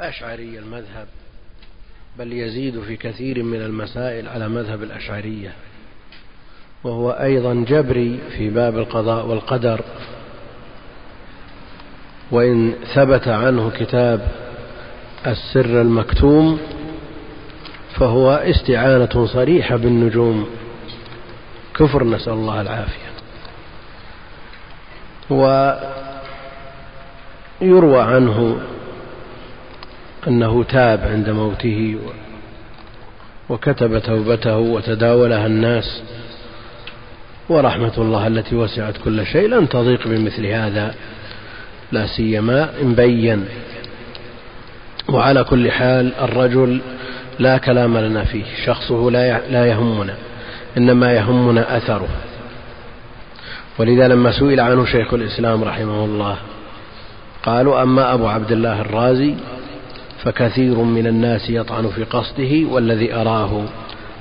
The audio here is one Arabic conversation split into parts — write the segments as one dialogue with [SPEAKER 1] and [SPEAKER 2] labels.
[SPEAKER 1] أشعري المذهب بل يزيد في كثير من المسائل على مذهب الأشعرية. وهو أيضا جبري في باب القضاء والقدر. وإن ثبت عنه كتاب السر المكتوم فهو استعانة صريحة بالنجوم. كفر نسأل الله العافية. ويروى عنه أنه تاب عند موته وكتب توبته وتداولها الناس. ورحمة الله التي وسعت كل شيء لن تضيق بمثل هذا لا سيما إن بين. وعلى كل حال الرجل لا كلام لنا فيه شخصه لا يهمنا إنما يهمنا أثره. ولذا لما سئل عنه شيخ الإسلام رحمه الله قالوا أما أبو عبد الله الرازي فكثير من الناس يطعن في قصده والذي أراه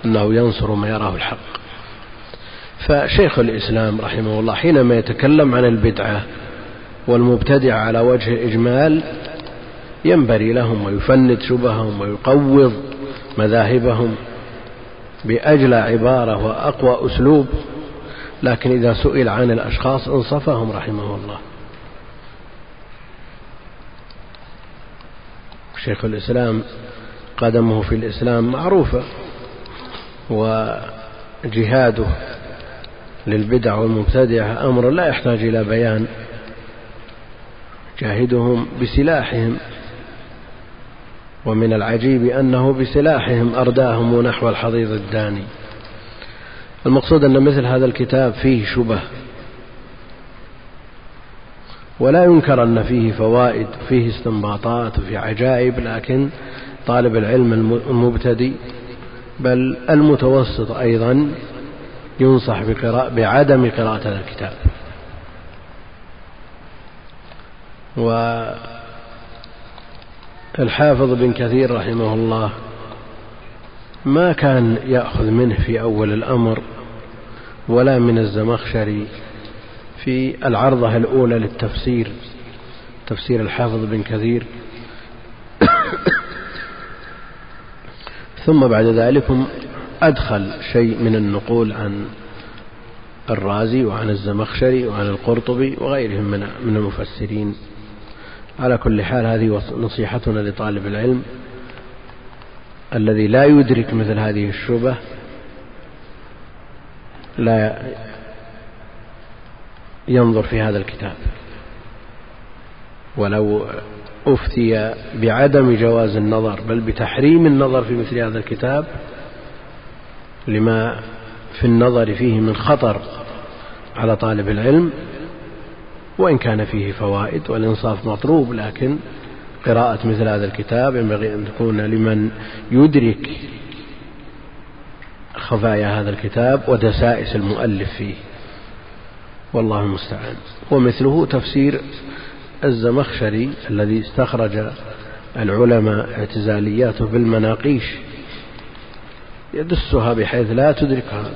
[SPEAKER 1] أنه ينصر ما يراه الحق. فشيخ الإسلام رحمه الله حينما يتكلم عن البدعة والمبتدع على وجه الإجمال ينبري لهم ويفند شبههم ويقوض مذاهبهم بأجلى عبارة وأقوى أسلوب لكن إذا سئل عن الأشخاص انصفهم رحمه الله. شيخ الإسلام قدمه في الإسلام معروفة وجهاده للبدع والمبتدعة أمر لا يحتاج إلى بيان. جاهدهم بسلاحهم ومن العجيب أنه بسلاحهم أرداهم نحو الحضيض الداني. المقصود أن مثل هذا الكتاب فيه شبه. ولا ينكر أن فيه فوائد فيه استنباطات وفيه عجائب لكن طالب العلم المبتدئ بل المتوسط أيضا ينصح بقراءة بعدم قراءة هذا الكتاب والحافظ بن كثير رحمه الله ما كان يأخذ منه في أول الأمر ولا من الزمخشري في العرضة الأولى للتفسير تفسير الحافظ بن كثير. ثم بعد ذلك أدخل شيء من النقول عن الرازي وعن الزمخشري وعن القرطبي وغيرهم من من المفسرين. على كل حال هذه نصيحتنا لطالب العلم الذي لا يدرك مثل هذه الشبه لا ينظر في هذا الكتاب. ولو أفتي بعدم جواز النظر بل بتحريم النظر في مثل هذا الكتاب لما في النظر فيه من خطر على طالب العلم وإن كان فيه فوائد والإنصاف مطلوب لكن قراءة مثل هذا الكتاب ينبغي أن تكون لمن يدرك خفايا هذا الكتاب ودسائس المؤلف فيه. والله المستعان. ومثله تفسير الزمخشري الذي استخرج العلماء اعتزالياته بالمناقيش يدسها بحيث لا تدركها.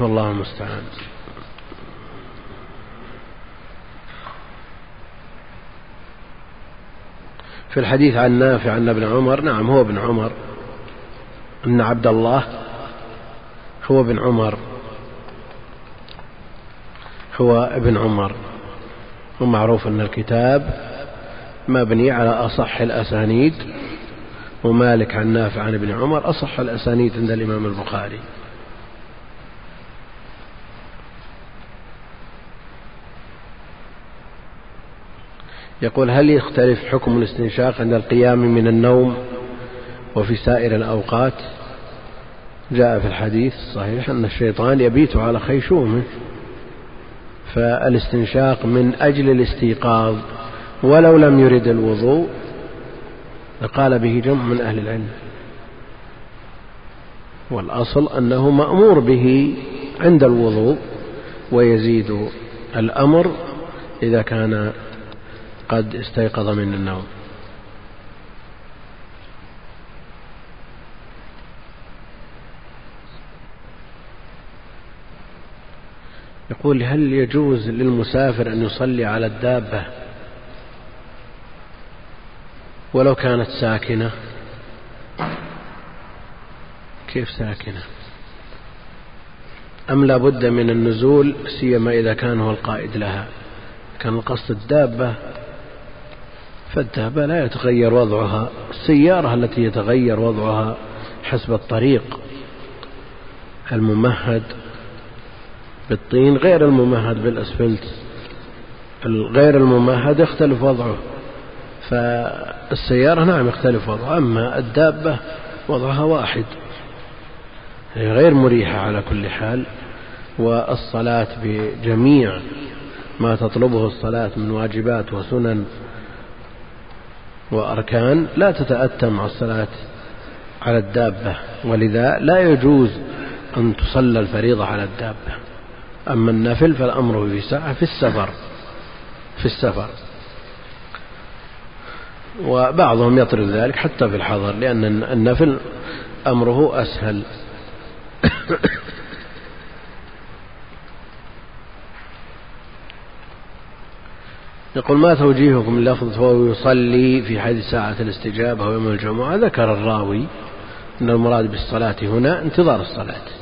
[SPEAKER 1] والله المستعان. في الحديث عن نافع أن ابن عمر نعم هو ابن عمر. أن عبد الله هو ابن عمر. هو ابن عمر. ومعروف أن الكتاب مبني على أصح الأسانيد ومالك عن نافع عن ابن عمر أصح الأسانيد عند الإمام البخاري. يقول هل يختلف حكم الاستنشاق عند القيام من النوم وفي سائر الأوقات؟ جاء في الحديث الصحيح أن الشيطان يبيت على خيشومه. فالاستنشاق من أجل الاستيقاظ ولو لم يرد الوضوء. لقال به جمع من أهل العلم والأصل أنه مأمور به عند الوضوء ويزيد الأمر إذا كان قد استيقظ من النوم. يقول هل يجوز للمسافر أن يصلي على الدابة ولو كانت ساكنة؟ كيف ساكنة؟ أم لا بد من النزول سيما إذا كان هو القائد لها؟ كان القصد الدابة. فالدابة لا يتغير وضعها. السيارة التي يتغير وضعها حسب الطريق. الممهد بالطين غير الممهد بالأسفلت. الغير الممهد يختلف وضعه. فالسيارة نعم يختلف وضعها أما الدابة وضعها واحد. هي غير مريحة على كل حال والصلاة بجميع ما تطلبه الصلاة من واجبات وسنن وأركان لا تتأتى مع الصلاة على الدابة. ولذا لا يجوز أن تصلى الفريضة على الدابة. أما النفل فالأمر في ساعة في السفر في السفر. وبعضهم يطرد ذلك حتى في الحضر لأن النفل أمره أسهل. يقول ما توجيهكم لفظ فهو يصلي في حديث ساعة الاستجابة ويوم الجمعة ذكر الراوي أن المراد بالصلاة هنا انتظار الصلاة.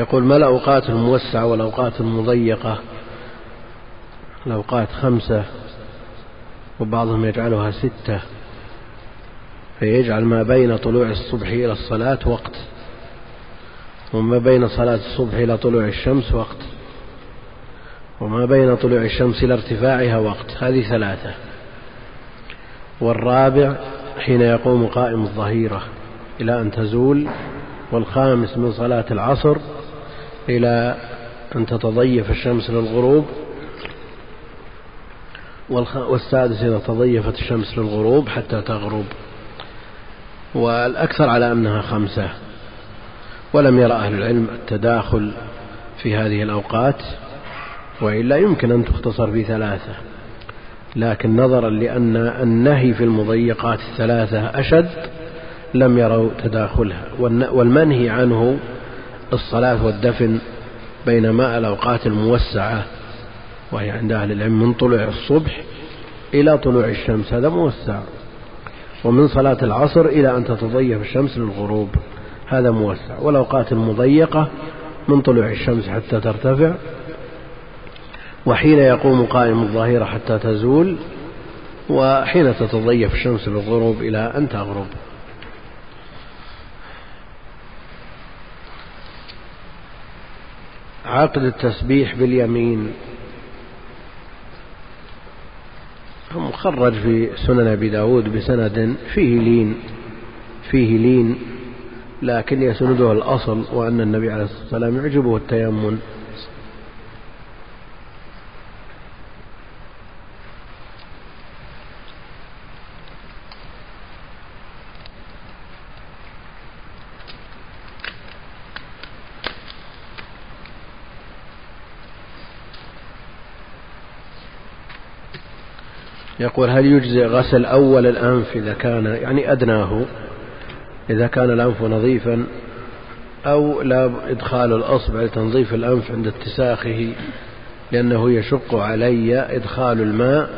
[SPEAKER 1] يقول ما الأوقات الموسعة والأوقات المضيقة؟ الأوقات خمسة وبعضهم يجعلها ستة فيجعل ما بين طلوع الصبح إلى الصلاة وقت وما بين صلاة الصبح إلى طلوع الشمس وقت وما بين طلوع الشمس إلى ارتفاعها وقت. هذه ثلاثة. والرابع حين يقوم قائم الظهيرة إلى أن تزول والخامس من صلاة العصر إلى أن تتضيف الشمس للغروب والسادس إذا تضيفت الشمس للغروب حتى تغرب. والأكثر على أنها خمسة. ولم يرى أهل العلم التداخل في هذه الأوقات وإلا يمكن أن تختصر في ثلاثة. لكن نظرا لأن النهي في المضيقات الثلاثة أشد لم يروا تداخلها. والمنهي عنه الصلاة والدفن بينما الأوقات الموسعة وهي عند أهل العلم من طلوع الصبح إلى طلوع الشمس هذا موسع. ومن صلاة العصر إلى أن تتضيف الشمس للغروب هذا موسع. والأوقات المضيقة من طلوع الشمس حتى ترتفع وحين يقوم قائم الظهيرة حتى تزول وحين تتضيف الشمس للغروب إلى أن تغرب. عقد التسبيح باليمين. مخرج في سنن أبي داود بسند فيه لين فيه لين لكن يسنده الأصل وأن النبي عليه الصلاة والسلام يعجبه التيمم. يقول هل يجزئ غسل أول الأنف إذا كان يعني أدناه إذا كان الأنف نظيفا أو لا إدخال الأصبع لتنظيف الأنف عند اتساخه لأنه يشق علي إدخال الماء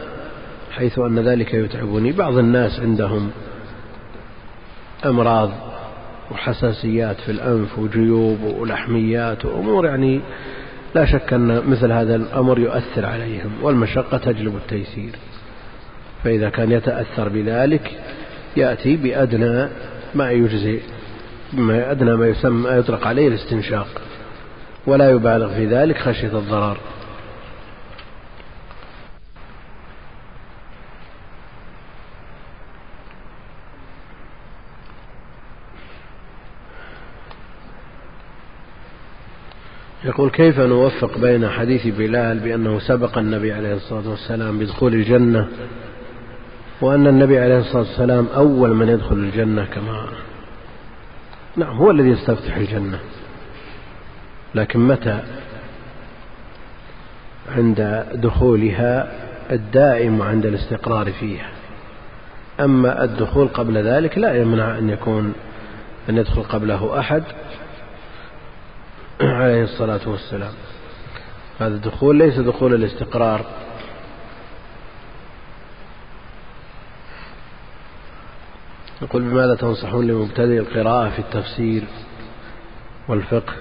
[SPEAKER 1] حيث أن ذلك يتعبني. بعض الناس عندهم أمراض وحساسيات في الأنف وجيوب ولحميات وأمور يعني لا شك أن مثل هذا الأمر يؤثر عليهم والمشقة تجلب التيسير. فإذا كان يتأثر بذلك يأتي بأدنى ما يجزي أدنى ما يسمى يطلق عليه الاستنشاق ولا يبالغ في ذلك خشية الضرر. يقول كيف نوفق بين حديث بلال بأنه سبق النبي عليه الصلاة والسلام بدخول الجنة وأن النبي عليه الصلاة والسلام أول من يدخل الجنة كما نعم هو الذي يستفتح الجنة. لكن متى؟ عند دخولها الدائم وعند الاستقرار فيها. أما الدخول قبل ذلك لا يمنع أن يكون أن يدخل قبله أحد عليه الصلاة والسلام. هذا الدخول ليس دخول الاستقرار. يقول بماذا تنصحون لمبتدئ القراءة في التفسير والفقه؟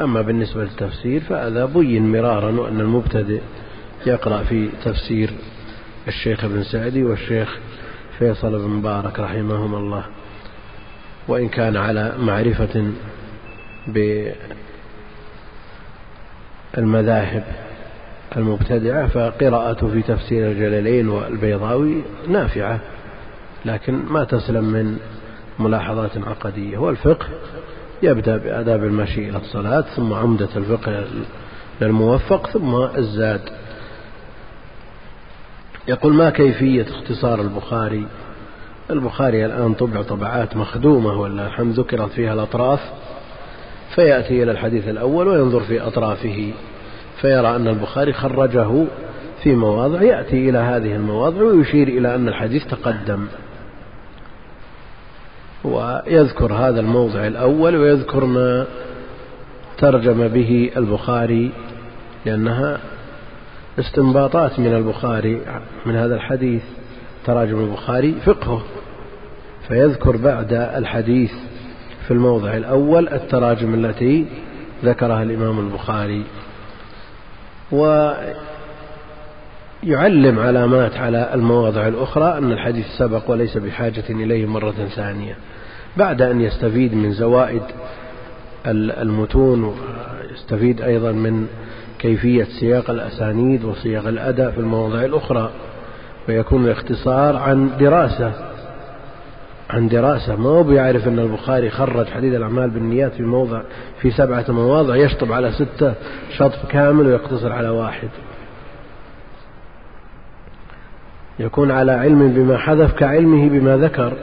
[SPEAKER 1] أما بالنسبة للتفسير فهذا بين مرارا وأن المبتدئ يقرأ في تفسير الشيخ ابن سعدي والشيخ فيصل بن مبارك رحمهما الله. وإن كان على معرفة بالمذاهب المبتدعة فقراءته في تفسير الجلالين والبيضاوي نافعة. لكن ما تسلم من ملاحظات عقدية. والفقه يبدأ بآداب المشي إلى الصلاة ثم عمدة الفقه للموفق ثم الزاد. يقول ما كيفية اختصار البخاري؟ البخاري الآن طبع طبعات مخدومة ولا الحمد ذكرت فيها الأطراف. فيأتي إلى الحديث الأول وينظر في أطرافه فيرى أن البخاري خرجه في مواضع يأتي إلى هذه المواضع ويشير إلى أن الحديث تقدم. ويذكر هذا الموضع الأول ويذكر ما ترجم به البخاري لأنها استنباطات من البخاري من هذا الحديث تراجم البخاري فقهه. فيذكر بعد الحديث في الموضع الأول التراجم التي ذكرها الإمام البخاري. ويعلم علامات على المواضع الأخرى أن الحديث سبق وليس بحاجة إليه مرة ثانية. بعد أن يستفيد من زوائد المتون ويستفيد أيضا من كيفية سياق الأسانيد وصيغ الأداء في المواضع الأخرى ويكون الاختصار عن دراسة عن دراسة. ما هو بيعرف أن البخاري خرج حديث الأعمال بالنيات في موضع في سبعة مواضع يشطب على ستة شطب كامل ويقتصر على واحد. يكون على علم بما حذف كعلمه بما ذكر.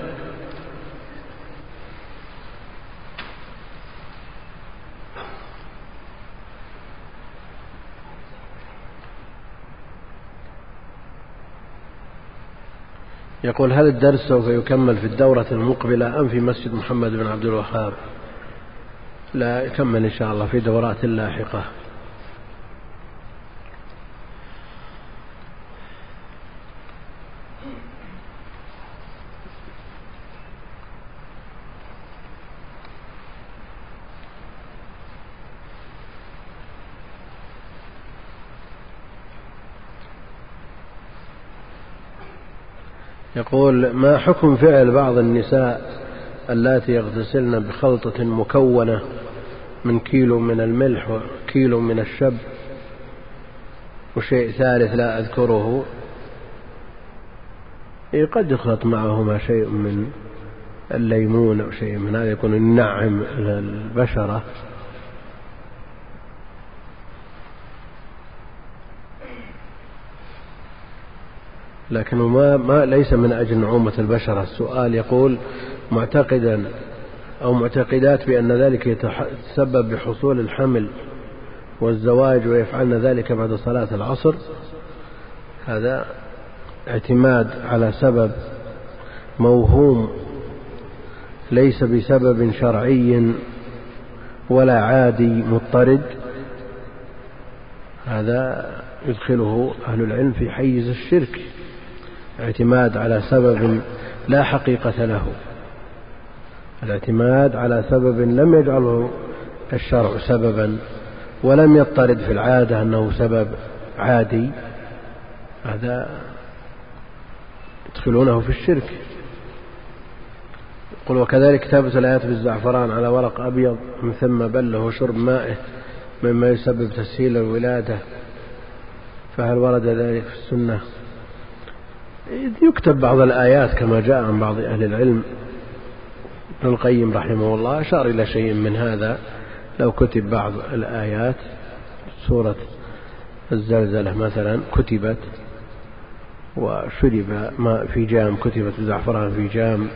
[SPEAKER 1] يقول هل الدرس سوف يكمل في الدورة المقبلة أم في مسجد محمد بن عبد الوهاب؟ لا يكمل إن شاء الله في دورات لاحقة. يقول ما حكم فعل بعض النساء اللاتي يغتسلن بخلطة مكونة من كيلو من الملح وكيلو من الشب وشيء ثالث لا أذكره؟ قد يخلط معهما شيء من الليمون أو شيء من هذا يكون ينعم البشرة لكنه ما, ما ليس من أجل نعومة البشرة السؤال يقول معتقدا أو معتقدات بأن ذلك يتسبب بحصول الحمل والزواج ويفعلن ذلك بعد صلاة العصر؟ هذا اعتماد على سبب موهوم ليس بسبب شرعي ولا عادي مضطرد. هذا يدخله أهل العلم في حيز الشرك. اعتماد على سبب لا حقيقة له. الاعتماد على سبب لم يجعله الشرع سببا ولم يضطرد في العادة أنه سبب عادي. هذا يدخلونه في الشرك. يقول وكذلك كتابة الآيات بالزعفران على ورق أبيض من ثم بله وشرب مائه مما يسبب تسهيل الولادة. فهل ورد ذلك في السنة؟ يكتب بعض الآيات كما جاء عن بعض أهل العلم. ابن القيم رحمه الله أشار إلى شيء من هذا. لو كتب بعض الآيات سورة الزلزلة مثلا كتبت وشرب ماء في جام كتبت بزعفران في جام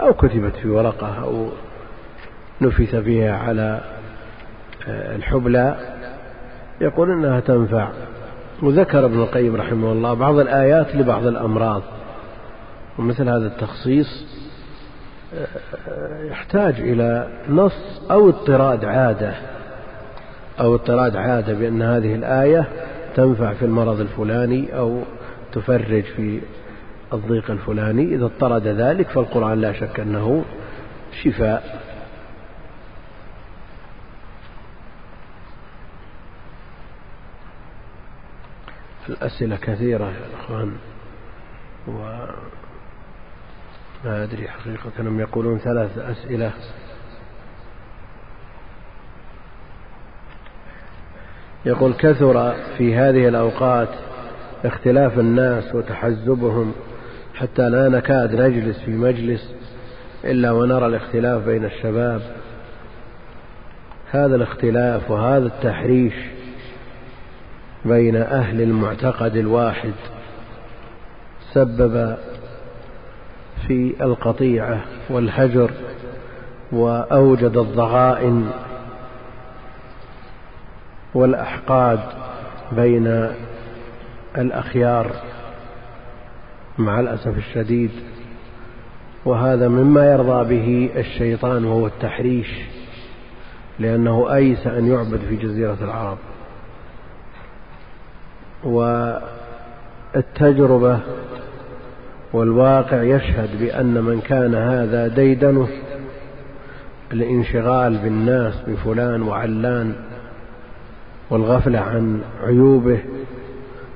[SPEAKER 1] أو كتبت في ورقة أو نفث فيها على آه، الحبلى يقول إنها تنفع. وذكر ابن القيم رحمه الله بعض الآيات لبعض الأمراض ومثل هذا التخصيص آه، يحتاج إلى نص أو اضطراد عادة أو اضطراد عادة بأن هذه الآية تنفع في المرض الفلاني أو تفرج في الضيق الفلاني إذا اضطرد ذلك فالقرآن لا شك أنه شفاء. الأسئلة كثيرة يا أخوان و ما أدري حقيقة أنهم يقولون ثلاث أسئلة. يقول كثر في هذه الأوقات اختلاف الناس وتحزبهم حتى لا نكاد نجلس في مجلس إلا ونرى الاختلاف بين الشباب. هذا الاختلاف وهذا التحريش بين أهل المعتقد الواحد سبب في القطيعة والهجر وأوجد الضغائن والأحقاد بين الأخيار مع الأسف الشديد وهذا مما يرضى به الشيطان وهو التحريش لأنه أيس أن يعبد في جزيرة العرب. والتجربة والواقع يشهد بأن من كان هذا ديدنه الانشغال بالناس بفلان وعلان والغفلة عن عيوبه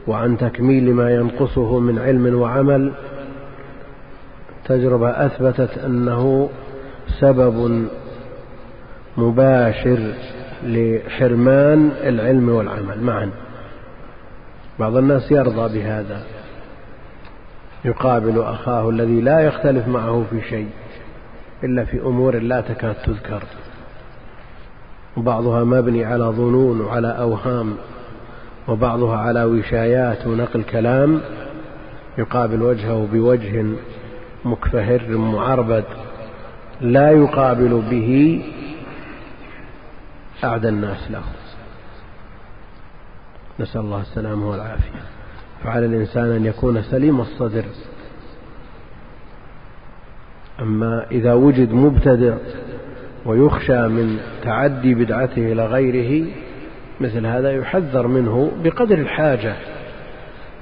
[SPEAKER 1] وعن تكميل ما ينقصه من علم وعمل تجربة أثبتت أنه سبب مباشر لحرمان العلم والعمل معا. بعض الناس يرضى بهذا. يقابل أخاه الذي لا يختلف معه في شيء إلا في أمور لا تكاد تذكر. وبعضها مبني على ظنون وعلى أوهام وبعضها على وشايات ونقل كلام. يقابل وجهه بوجه مكفهر معربد لا يقابل به أعدى الناس له. نسأل الله السلامة والعافية. فعلى الإنسان أن يكون سليم الصدر. أما إذا وجد مبتدع ويخشى من تعدي بدعته إلى غيره مثل هذا يحذر منه بقدر الحاجة.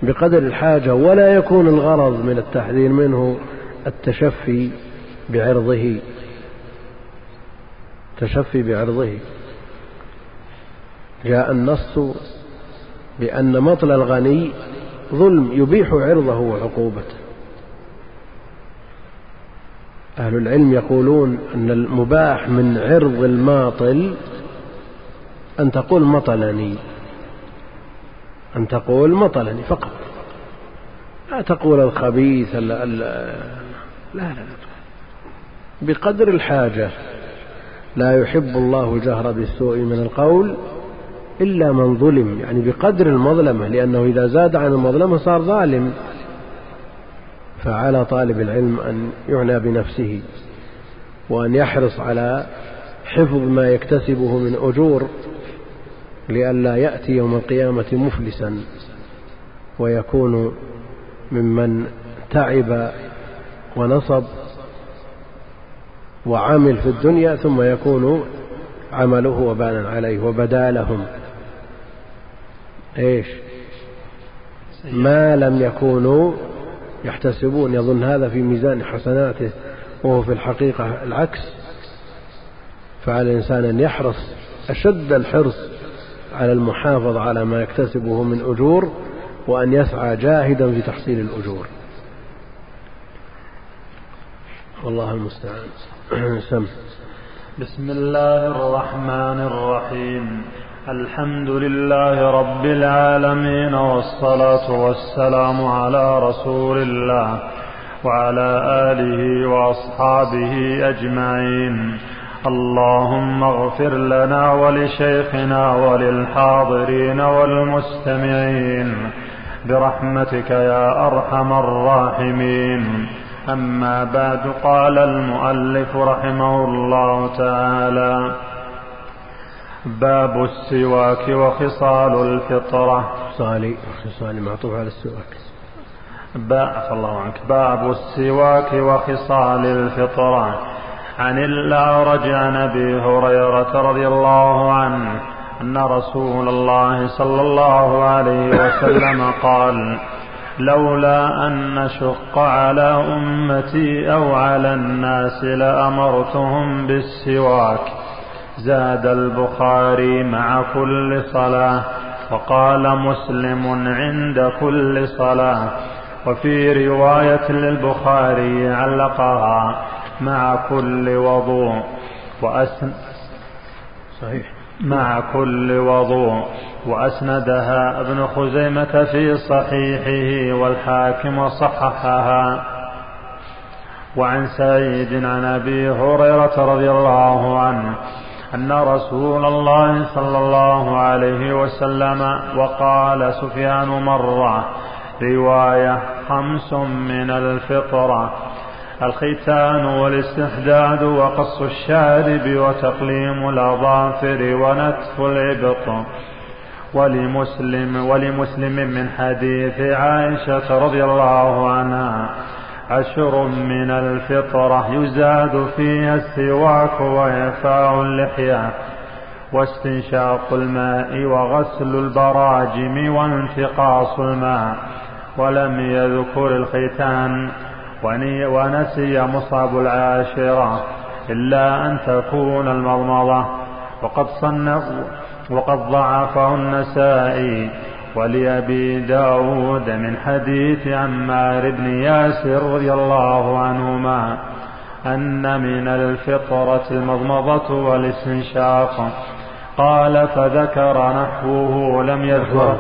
[SPEAKER 1] بقدر الحاجة ولا يكون الغرض من التحذير منه التشفي بعرضه. تشفي بعرضه. جاء النص بأن مطل الغني ظلم يبيح عرضه وعقوبته. أهل العلم يقولون أن المباح من عرض الماطل أن تقول مطلني أن تقول مطلني فقط. لا تقول الخبيث لا لا لا. بقدر الحاجة لا يحب الله جهر بالسوء من القول إلا من ظلم يعني بقدر المظلمة لأنه إذا زاد عن المظلمة صار ظالم. فعلى طالب العلم أن يعنى بنفسه وأن يحرص على حفظ ما يكتسبه من أجور لئلا يأتي يوم القيامة مفلسا ويكون ممن تعب ونصب وعمل في الدنيا ثم يكون عمله وبالا عليه وبدا لهم. إيش؟ ما لم يكونوا يحتسبون يظن هذا في ميزان حسناته وهو في الحقيقة العكس. فعلى الإنسان أن يحرص أشد الحرص على المحافظة على ما يكتسبه من أجور وأن يسعى جاهدا في تحصيل الأجور. والله المستعان. سم.
[SPEAKER 2] بسم الله الرحمن الرحيم. الحمد لله رب العالمين والصلاة والسلام على رسول الله وعلى آله وأصحابه أجمعين. اللهم اغفر لنا ولشيخنا وللحاضرين والمستمعين. برحمتك يا أرحم الراحمين. أما بعد قال المؤلف رحمه الله تعالى باب السواك وخصال الفطرة.
[SPEAKER 1] خصالي خصالي معطوف على السواك.
[SPEAKER 2] باب الله عنك. باب السواك وخصال الفطرة. عن الأعرج عن أبي هريرة رضي الله عنه أن رسول الله صلى الله عليه وسلم قال لولا أن نشق على أمتي أو على الناس لأمرتهم بالسواك زاد البخاري مع كل صلاة وقال مسلم عند كل صلاة. وفي رواية للبخاري علقها مع كل وضوء. وأسن
[SPEAKER 1] صحيح.
[SPEAKER 2] مع كل وضوء. وأسندها ابن خزيمة في صحيحه والحاكم صححها. وعن سعيد عن أبي هريرة رضي الله عنه أن رسول الله صلى الله عليه وسلم وقال سفيان مرة رواية خمس من الفطرة الختان والاستحداد وقص الشارب وتقليم الأظافر ونتف الإبط. ولمسلم ولمسلم من حديث عائشة رضي الله عنها عشر من الفطرة يزاد فيها السواك وإعفاء اللحية واستنشاق الماء وغسل البراجم وانتقاص الماء ولم يذكر الختان ونسي مصعب العاشرة إلا أن تكون المضمضة. وقد صنف وقد ضعفه النسائي ولأبي داود من حديث عمار بن ياسر رضي الله عنهما أن من الفطرة المضمضة والاستنشاق. قال فذكر نحوه لم يذكر.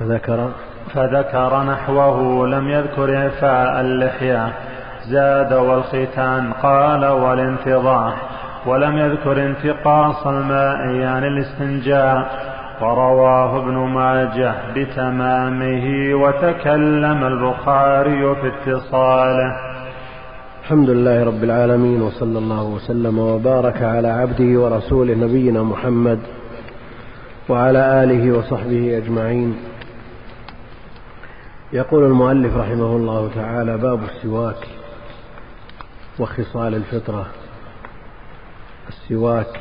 [SPEAKER 1] فذكر.
[SPEAKER 2] فذكر نحوه لم يذكر إعفاء اللحية. زاد والختان. قال والانفضاح. ولم يذكر انتقاص الماء يعني الاستنجاء. ورواه ابن ماجه بتمامه وتكلم البخاري في اتصاله.
[SPEAKER 1] الحمد لله رب العالمين وصلى الله وسلم وبارك على عبده ورسوله نبينا محمد وعلى آله وصحبه أجمعين. يقول المؤلف رحمه الله تعالى باب السواك وخصال الفطرة. السواك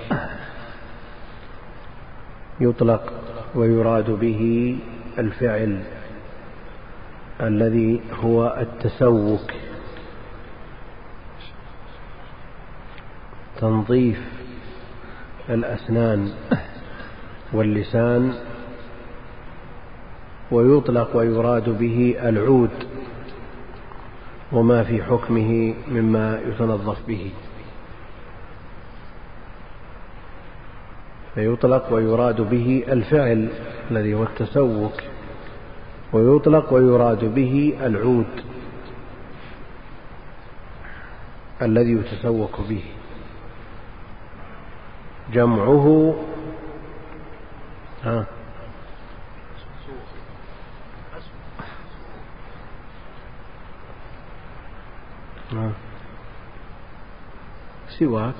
[SPEAKER 1] يطلق ويراد به الفعل الذي هو التسوك تنظيف الأسنان واللسان ويطلق ويراد به العود وما في حكمه مما يتنظف به. فيطلق ويراد به الفعل الذي هو التسوك ويطلق ويراد به العود الذي يتسوك به. جمعه ها؟ سواك.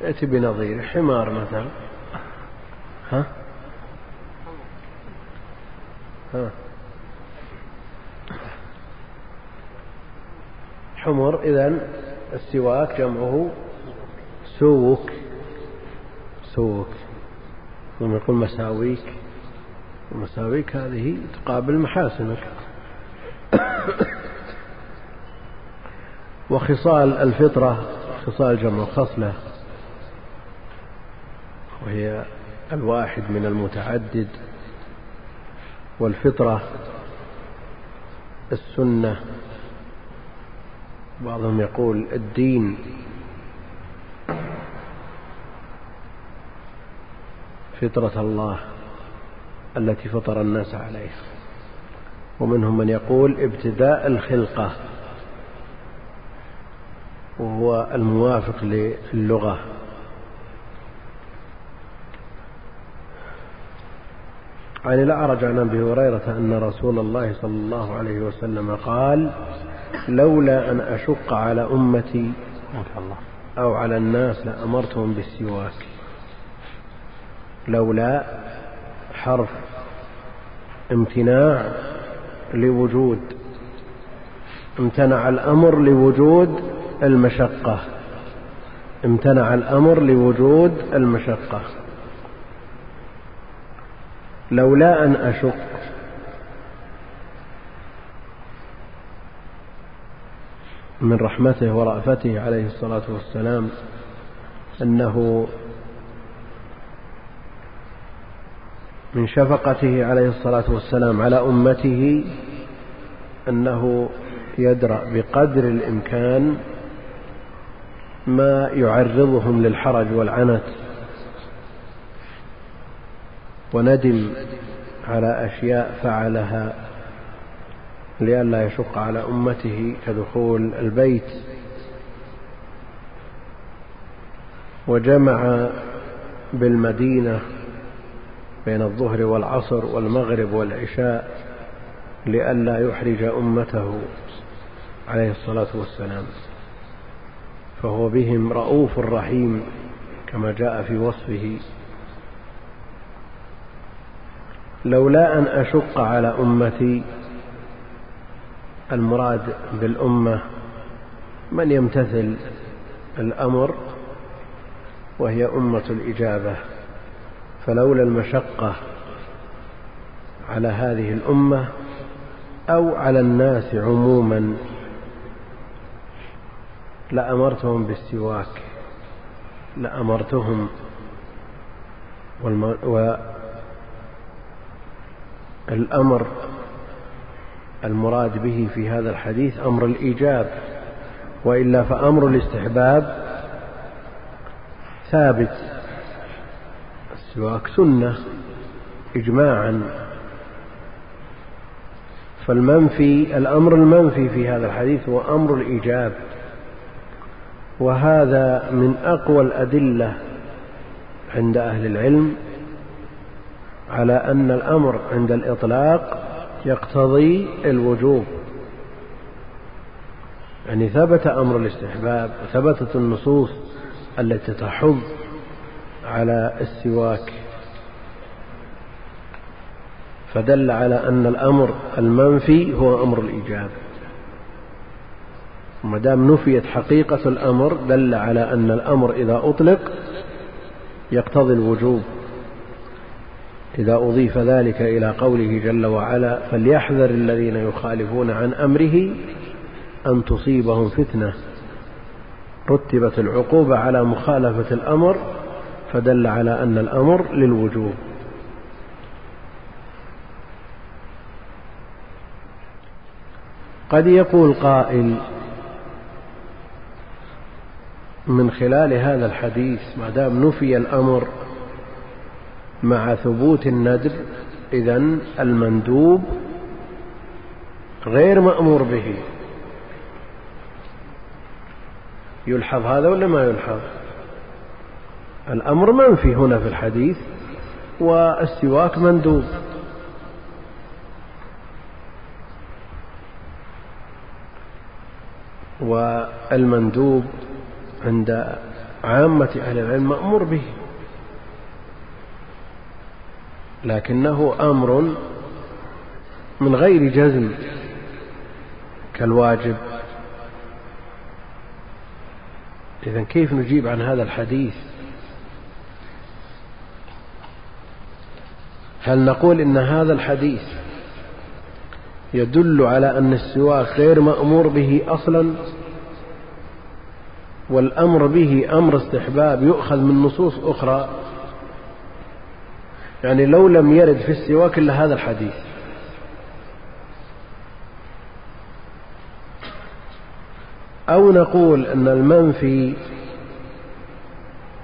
[SPEAKER 1] يأتي بنظيره حمار مثلا. ها؟ ها. حمر إذا السواك جمعه سوك. سوك. ثم يقول مساويك. المساويك هذه تقابل محاسنك. وخصال الفطرة خصال جمع خصلة وهي الواحد من المتعدد والفطرة السنة. بعضهم يقول الدين. فطرة الله التي فطر الناس عليها. ومنهم من يقول ابتداء الخلقة وهو الموافق للغة. عن الأعرج عن أبي هريرة أن رسول الله صلى الله عليه وسلم قال لولا أن أشق على أمتي أو على الناس لأمرتهم بالسواك. لولا حرف امتناع لوجود. امتنع الأمر لوجود المشقة. امتنع الأمر لوجود المشقة. لولا أن أشق من رحمته ورأفته عليه الصلاة والسلام أنه من شفقته عليه الصلاة والسلام على أمته أنه يدرأ بقدر الإمكان ما يعرضهم للحرج والعنت. وندم على أشياء فعلها لئلا يشق على أمته كدخول البيت. وجمع بالمدينة بين الظهر والعصر والمغرب والعشاء لئلا يحرج أمته عليه الصلاة والسلام. فهو بهم رؤوف رحيم كما جاء في وصفه. لولا أن أشق على أمتي المراد بالأمة من يمتثل الأمر وهي أمة الإجابة. فلولا المشقة على هذه الأمة أو على الناس عموما لأمرتهم بالسواك لأمرتهم والأمر المراد به في هذا الحديث أمر الإيجاب وإلا فأمر الاستحباب ثابت السواك سنة إجماعا. فالمنفي الأمر المنفي في هذا الحديث هو أمر الإيجاب وهذا من أقوى الأدلة عند أهل العلم. على أن الأمر عند الإطلاق يقتضي الوجوب. يعني ثبت أمر الاستحباب وثبتت النصوص التي تحض على السواك. فدل على أن الأمر المنفي هو أمر الإيجاب. وما دام نفيت حقيقة الأمر دل على أن الأمر إذا أطلق يقتضي الوجوب. إذا أضيف ذلك إلى قوله جل وعلا فليحذر الذين يخالفون عن أمره أن تصيبهم فتنة رتبت العقوبة على مخالفة الأمر فدل على أن الأمر للوجوب. قد يقول قائل من خلال هذا الحديث ما دام نفي الأمر مع ثبوت الندب إذا المندوب غير مأمور به. يلحظ هذا ولا ما يلحظ؟ الأمر منفي هنا في الحديث والسواك مندوب. والمندوب عند عامة أهل العلم مأمور به. لكنه أمر من غير جزم كالواجب. إذا كيف نجيب عن هذا الحديث؟ هل نقول إن هذا الحديث يدل على أن السواك غير مأمور به أصلا؟ والأمر به أمر استحباب يؤخذ من نصوص أخرى. يعني لو لم يرد في السواك إلا هذا الحديث. أو نقول أن المنفي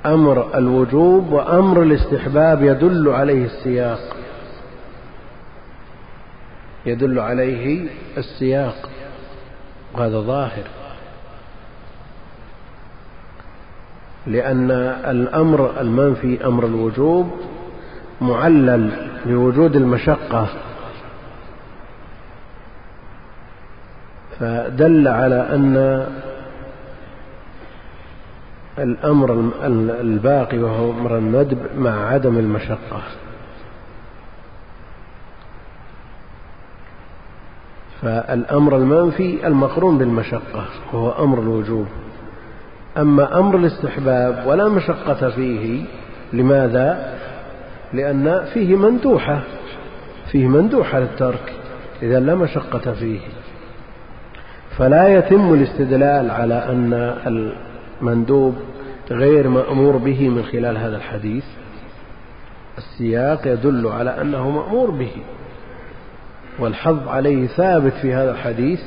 [SPEAKER 1] أمر الوجوب وأمر الاستحباب يدل عليه السياق. يدل عليه السياق. وهذا ظاهر. لأن الأمر المنفي أمر الوجوب معلل بوجود المشقة. فدل على أن الأمر الباقي وهو أمر الندب مع عدم المشقة. فالأمر المنفي المقرون بالمشقة وهو أمر الوجوب. أما أمر الاستحباب ولا مشقة فيه لماذا؟ لأن فيه مندوحة فيه مندوحة للترك إذا لا مشقة فيه. فلا يتم الاستدلال على أن المندوب غير مأمور به من خلال هذا الحديث. السياق يدل على أنه مأمور به. والحظ عليه ثابت في هذا الحديث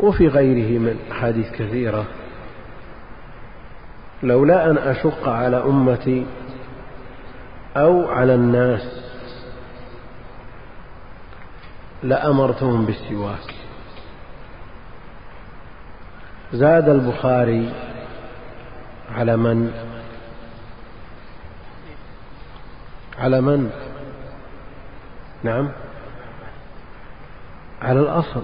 [SPEAKER 1] وفي غيره من أحاديث كثيرة. لولا أن أشق على أمتي أو على الناس لأمرتهم بالسواك. زاد البخاري على من؟ على من؟ نعم. على الأصل.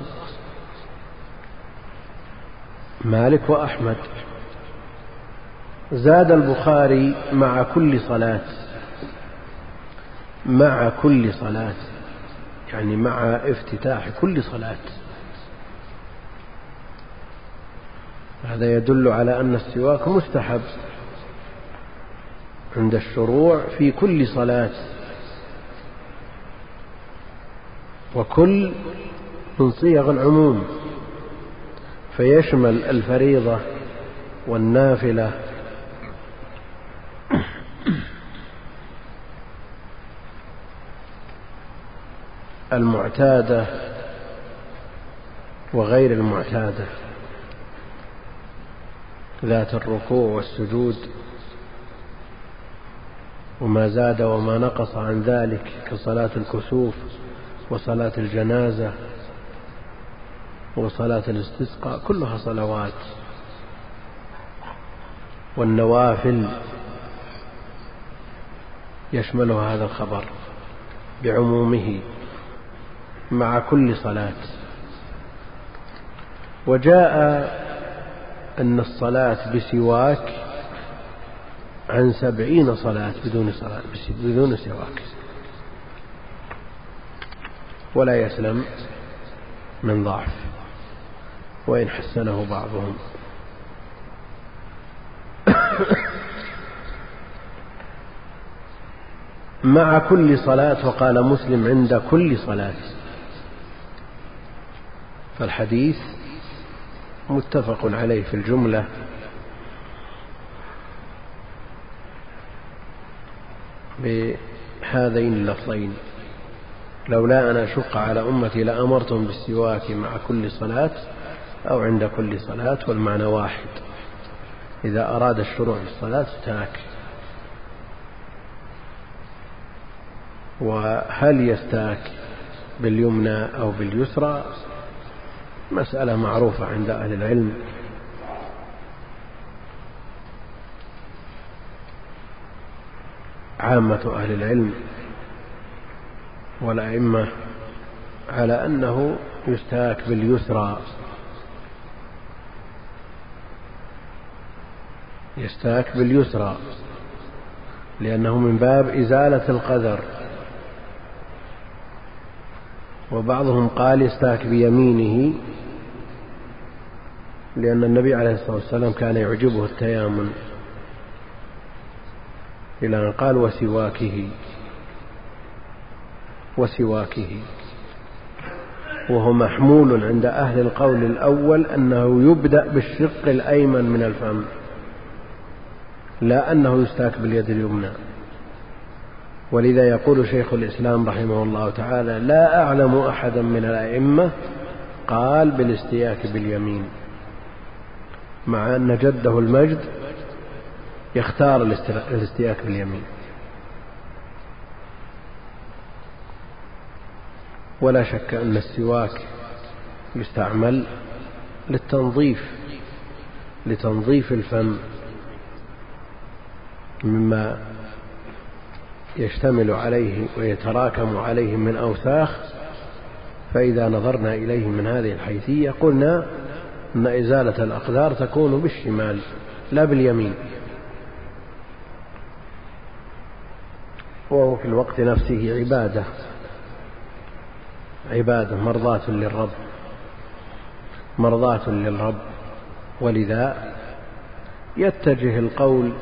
[SPEAKER 1] مالك وأحمد. زاد البخاري مع كل صلاة. مع كل صلاة يعني مع افتتاح كل صلاة. هذا يدل على أن السواك مستحب عند الشروع في كل صلاة. وكل من صيغ العموم فيشمل الفريضة والنافلة المعتادة وغير المعتادة. ذات الركوع والسجود. وما زاد وما نقص عن ذلك كصلاة الكسوف وصلاة الجنازة وصلاة الاستسقاء كلها صلوات. والنوافل يشملها هذا الخبر بعمومه. مع كل صلاة. وجاء أن الصلاة بسواك عن سبعين صلاة بدون صلاة بدون سواك. ولا يسلم من ضعف وإن حسنه بعضهم. مع كل صلاة وقال مسلم عند كل صلاة. فالحديث متفق عليه في الجملة. بهذين اللفظين لولا أن أشق على أمتي لأمرتهم بالسواك مع كل صلاة أو عند كل صلاة والمعنى واحد. إذا أراد الشروع في الصلاة استاك وهل يستاك باليمنى أو باليسرى؟ مسألة معروفة عند أهل العلم. عامة أهل العلم والأئمة على أنه يستاك باليسرى. يستاك باليسرى لأنه من باب إزالة القدر. وبعضهم قال يستاك بيمينه لأن النبي عليه الصلاة والسلام كان يعجبه التيامن إلى أن قال وسواكه وسواكه. وهو محمول عند أهل القول الأول أنه يبدأ بالشق الأيمن من الفم لا أنه يستاك باليد اليمنى. ولذا يقول شيخ الإسلام رحمه الله تعالى لا أعلم أحدا من الأئمة قال بالاستياك باليمين. مع أن جده المجد يختار الاستياك باليمين. ولا شك أن السواك يستعمل للتنظيف لتنظيف الفم مما يشتمل عليه ويتراكم عليه من أوساخ. فإذا نظرنا إليه من هذه الحيثية قلنا أن إزالة الأقدار تكون بالشمال لا باليمين. وهو في الوقت نفسه عبادة. عبادة مرضاة للرب. مرضاة للرب. ولذا يتجه القول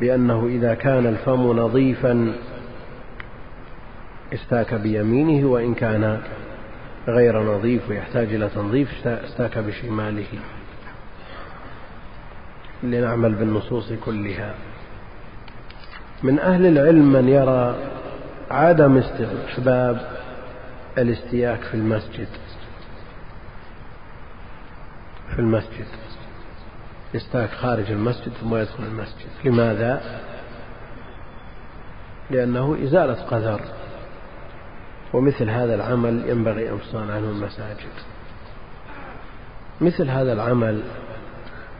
[SPEAKER 1] بأنه إذا كان الفم نظيفا استاك بيمينه وإن كان غير نظيف ويحتاج إلى تنظيف استاك بشماله لنعمل بالنصوص كلها. من أهل العلم من يرى عدم استحباب الاستياك في المسجد. في المسجد. يستاك خارج المسجد ثم يدخل المسجد. لماذا؟ لأنه إزالة قذر. ومثل هذا العمل ينبغي أن تصان عنه المساجد. مثل هذا العمل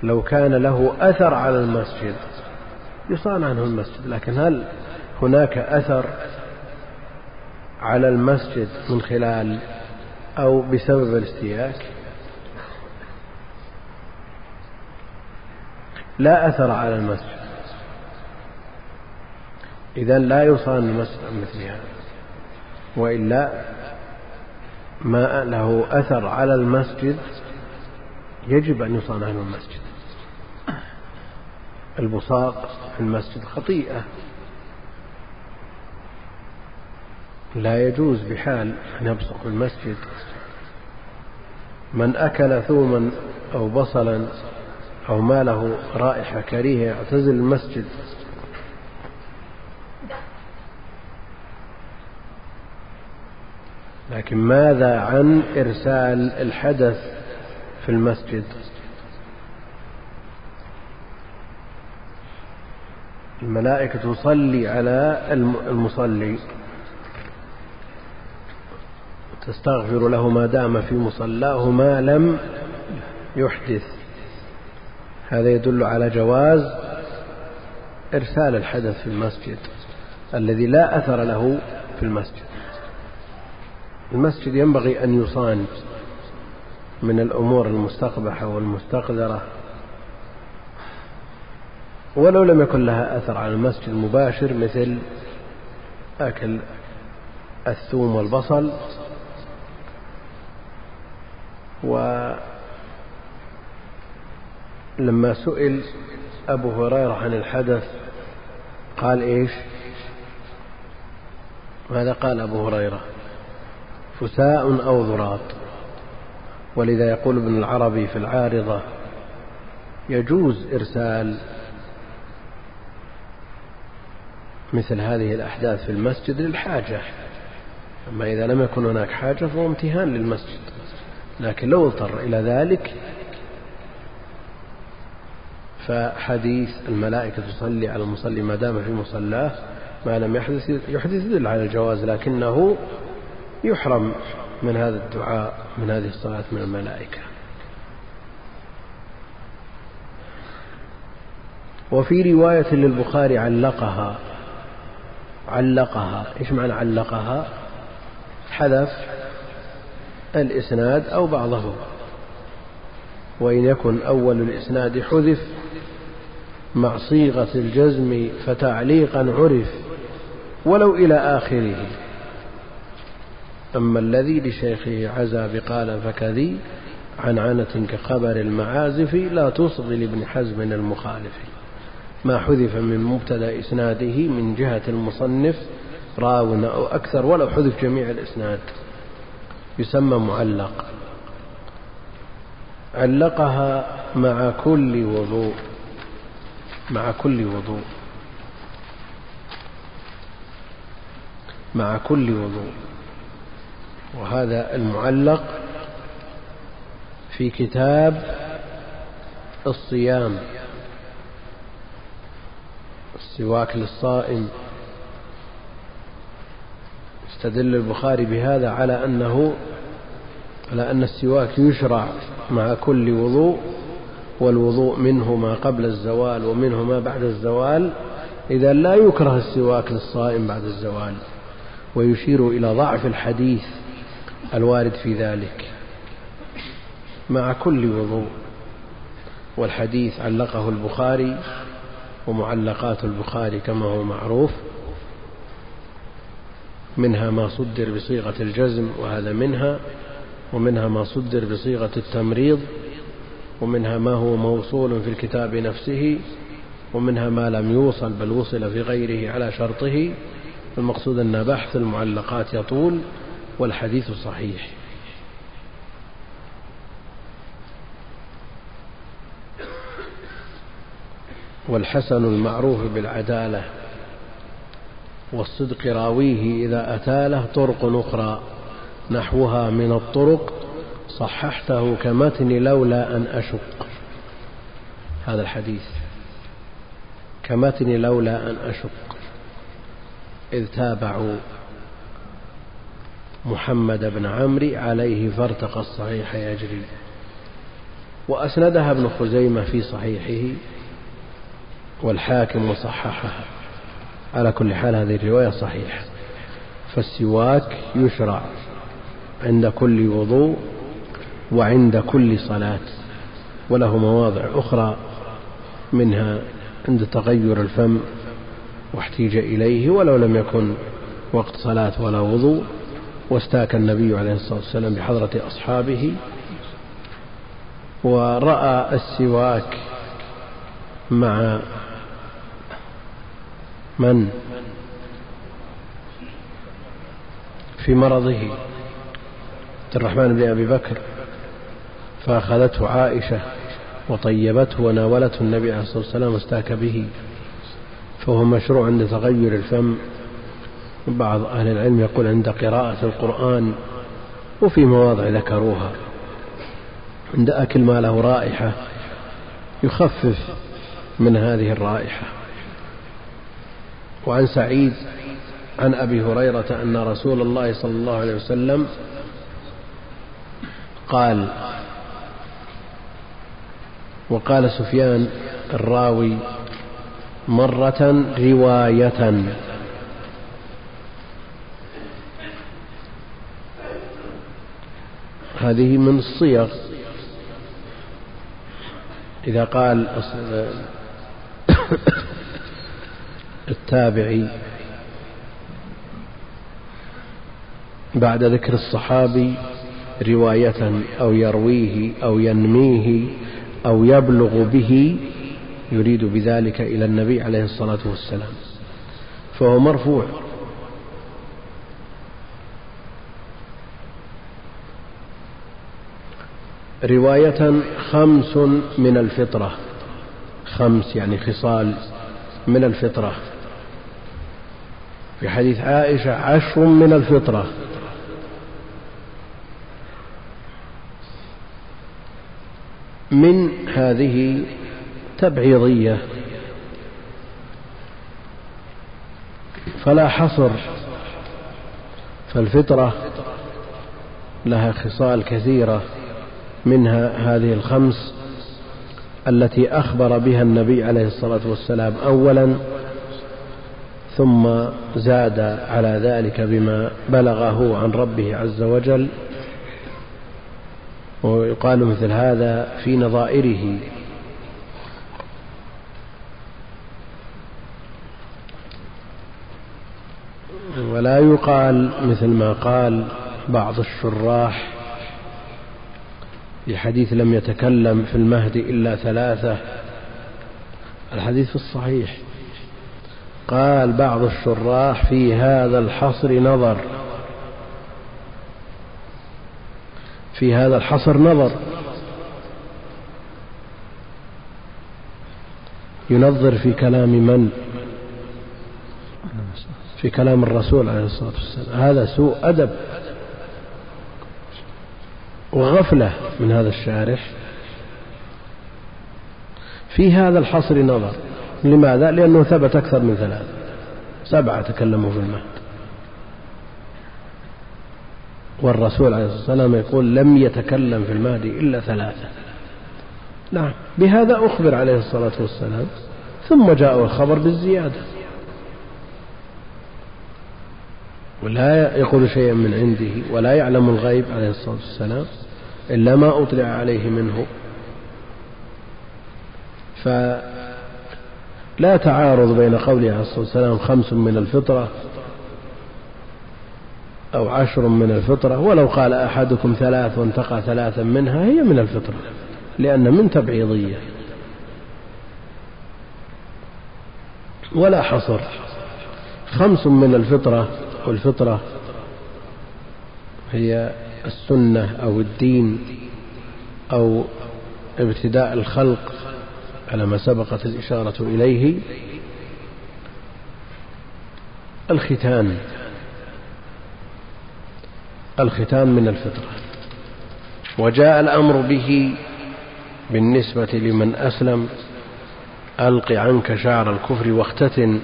[SPEAKER 1] لو كان له أثر على المسجد يصان عنه المسجد لكن هل هناك أثر على المسجد من خلال أو بسبب الاستياك لا أثر على المسجد. إذا لا يصان المسجد عن مثل هذا. وإلا ما له أثر على المسجد يجب أن يصان عنه المسجد. البصاق في المسجد خطيئة. لا يجوز بحال أن يبصق في المسجد. من أكل ثوما أو بصلا أو ما له رائحة كريهة يعتزل المسجد. لكن ماذا عن إرسال الحدث في المسجد؟ الملائكة تصلي على المصلي. تستغفر له ما دام في مصلاه ما لم يحدث. هذا يدل على جواز إرسال الحدث في المسجد الذي لا أثر له في المسجد. المسجد ينبغي أن يصان من الأمور المستقبحة والمستقذرة. ولو لم يكن لها أثر على المسجد المباشر مثل أكل الثوم والبصل ولما سئل أبو هريرة عن الحدث قال إيش؟ ماذا قال أبو هريرة؟ فساء أو ضراط ولذا يقول ابن العربي في العارضة يجوز إرسال مثل هذه الأحداث في المسجد للحاجة أما إذا لم يكن هناك حاجة فهو امتهان للمسجد. لكن لو اضطر إلى ذلك فحديث الملائكة تصلي على المصلي ما دام في مصلاه ما لم يحدث يحدث يدل على الجواز لكنه يحرم من هذا الدعاء من هذه الصلاة من الملائكة. وفي رواية للبخاري علقها علقها. إيش معنى علقها؟ حذف الإسناد أو بعضه. وإن يكن أول الإسناد حذف مع صيغة الجزم فتعليقا عرف ولو إلى آخره. أما الذي لشيخه عزى بقال فكذي عن عنة كخبر المعازف لا تصغي لابن حزم المخالف. ما حذف من مبتدأ إسناده من جهة المصنف راو أو أكثر ولو حذف جميع الإسناد. يسمى معلق. علقها مع كل وضوء. مع كل وضوء. مع كل وضوء. وهذا المعلق في كتاب الصيام. السواك للصائم. استدل البخاري بهذا على أنه على أن السواك يشرع مع كل وضوء والوضوء منه ما قبل الزوال ومنه ما بعد الزوال. إذا لا يكره السواك للصائم بعد الزوال ويشير إلى ضعف الحديث. الوارد في ذلك. مع كل وضوء والحديث علقه البخاري ومعلقات البخاري كما هو معروف منها ما صدر بصيغة الجزم وهذا منها ومنها ما صدر بصيغة التمريض ومنها ما هو موصول في الكتاب نفسه ومنها ما لم يوصل بل وصل في غيره على شرطه المقصود أن بحث المعلقات يطول والحديث صحيح. والحسن المعروف بالعدالة والصدق راويه إذا أتى له طرق أخرى. نحوها من الطرق صححته كمتن لولا أن أشق. هذا الحديث. كمتن لولا أن أشق. إذ تابعوا محمد بن عمرو عليه فارتقى الصحيح يجري وأسندها ابن خزيمة في صحيحه والحاكم وصححها على كل حال هذه الرواية صحيحة. فالسواك يشرع عند كل وضوء وعند كل صلاة وله مواضع أخرى منها عند تغير الفم واحتيج إليه ولو لم يكن وقت صلاة ولا وضوء. واستاك النبي عليه الصلاة والسلام بحضرة أصحابه ورأى السواك مع من؟ في مرضه. عبد الرحمن بن أبي بكر. فأخذته عائشة وطيبته وناولته النبي عليه الصلاة والسلام واستاك به. فهو مشروع عند تغير الفم. بعض أهل العلم يقول عند قراءة القرآن وفي مواضع ذكروها عند أكل ما له رائحة يخفف من هذه الرائحة. وعن سعيد عن أبي هريرة أن رسول الله صلى الله عليه وسلم قال وقال سفيان الراوي مرة رواية هذه من الصيغ. إذا قال التابعي بعد ذكر الصحابي رواية أو يرويه أو ينميه أو يبلغ به يريد بذلك إلى النبي عليه الصلاة والسلام. فهو مرفوع. رواية خمس من الفطرة. خمس يعني خصال من الفطرة. في حديث عائشة عشر من الفطرة. من هذه تبعيضية. فلا حصر. فالفطرة لها خصال كثيرة. منها هذه الخمس التي أخبر بها النبي عليه الصلاة والسلام أولا ثم زاد على ذلك بما بلغه عن ربه عز وجل. ويقال مثل هذا في نظائره. ولا يقال مثل ما قال بعض الشراح في حديث لم يتكلم في المهد إلا ثلاثة. الحديث الصحيح. قال بعض الشراح في هذا الحصر نظر. في هذا الحصر نظر. ينظر في كلام من؟ في كلام الرسول عليه الصلاة والسلام. هذا سوء أدب. وغفلة من هذا الشارح في هذا الحصر نظر. لماذا؟ لأنه ثبت أكثر من ثلاثة. سبعة تكلموا في المهد. والرسول عليه الصلاة والسلام يقول لم يتكلم في المهدي إلا ثلاثة. نعم بهذا أخبر عليه الصلاة والسلام. ثم جاء الخبر بالزيادة. ولا يقول شيئا من عنده ولا يعلم الغيب عليه الصلاة والسلام. إلا ما أطلع عليه منه. فلا تعارض بين قوله عليه الصلاة والسلام خمس من الفطرة أو عشر من الفطرة ولو قال أحدكم ثلاث وانتقى ثلاثا منها هي من الفطرة لأن من تبعيضية. ولا حصر. خمس من الفطرة والفطرة هي السنة أو الدين أو ابتداء الخلق على ما سبقت الإشارة إليه الختان الختان من الفطرة. وجاء الأمر به بالنسبة لمن أسلم ألق عنك شعر الكفر واختتن.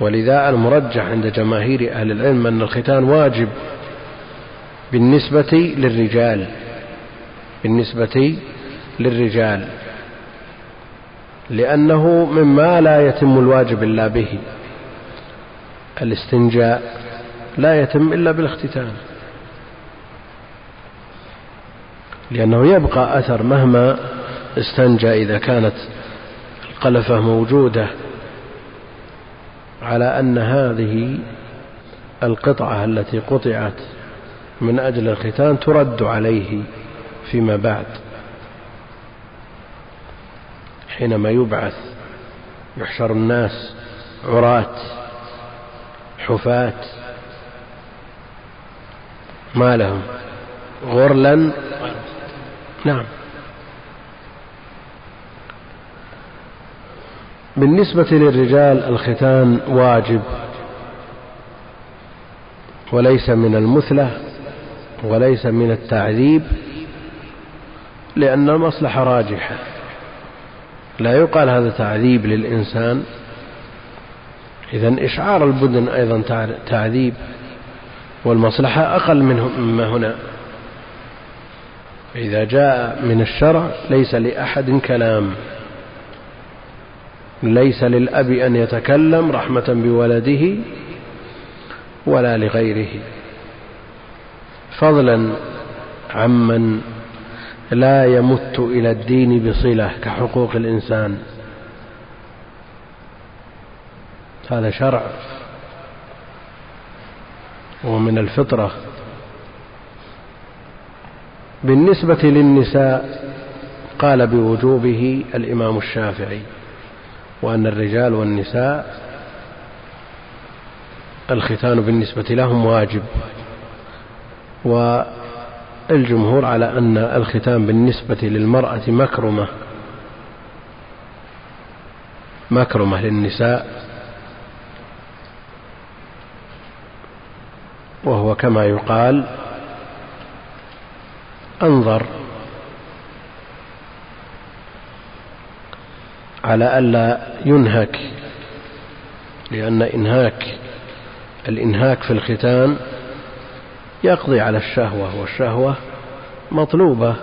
[SPEAKER 1] ولذا المرجح عند جماهير أهل العلم أن الختان واجب. بالنسبة للرجال. بالنسبة للرجال. لأنه مما لا يتم الواجب إلا به. الاستنجاء لا يتم إلا بالاختتان لأنه يبقى أثر مهما استنجى إذا كانت القلفة موجودة. على أن هذه القطعة التي قطعت من أجل الختان ترد عليه فيما بعد حينما يبعث يحشر الناس عراة حفاة ما لهم؟ غرلا؟ نعم. بالنسبة للرجال الختان واجب وليس من المثلة وليس من التعذيب لأن المصلحة راجحة لا يقال هذا تعذيب للإنسان. إذا إشعار البدن أيضا تعذيب والمصلحة أقل منه مما هنا. إذا جاء من الشرع ليس لأحد كلام. ليس للأب أن يتكلم رحمة بولده ولا لغيره. فضلا عمن لا يمت إلى الدين بصلة كحقوق الإنسان. هذا شرع ومن الفطرة. بالنسبة للنساء قال بوجوبه الإمام الشافعي وأن الرجال والنساء الختان بالنسبة لهم واجب. والجمهور على أن الختان بالنسبة للمرأة مكرمة. مكرمة للنساء. وهو كما يقال أنظر على ألا ينهك لأن إنهاك الإنهاك في الختان يقضي على الشهوة والشهوة مطلوبة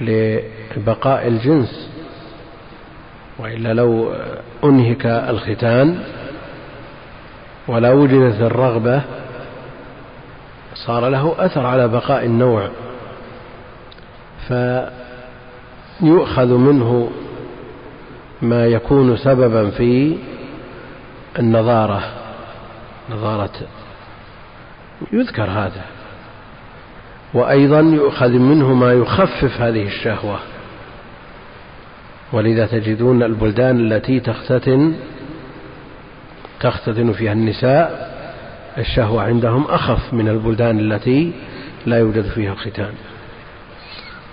[SPEAKER 1] لبقاء الجنس. وإلا لو أنهك الختان ولا وجدت الرغبة صار له أثر على بقاء النوع. فيؤخذ منه ما يكون سببا في النظارة نظارة يذكر هذا. وأيضا يؤخذ منه ما يخفف هذه الشهوة. ولذا تجدون البلدان التي تختتن تختتن فيها النساء الشهوة عندهم أخف من البلدان التي لا يوجد فيها الختان.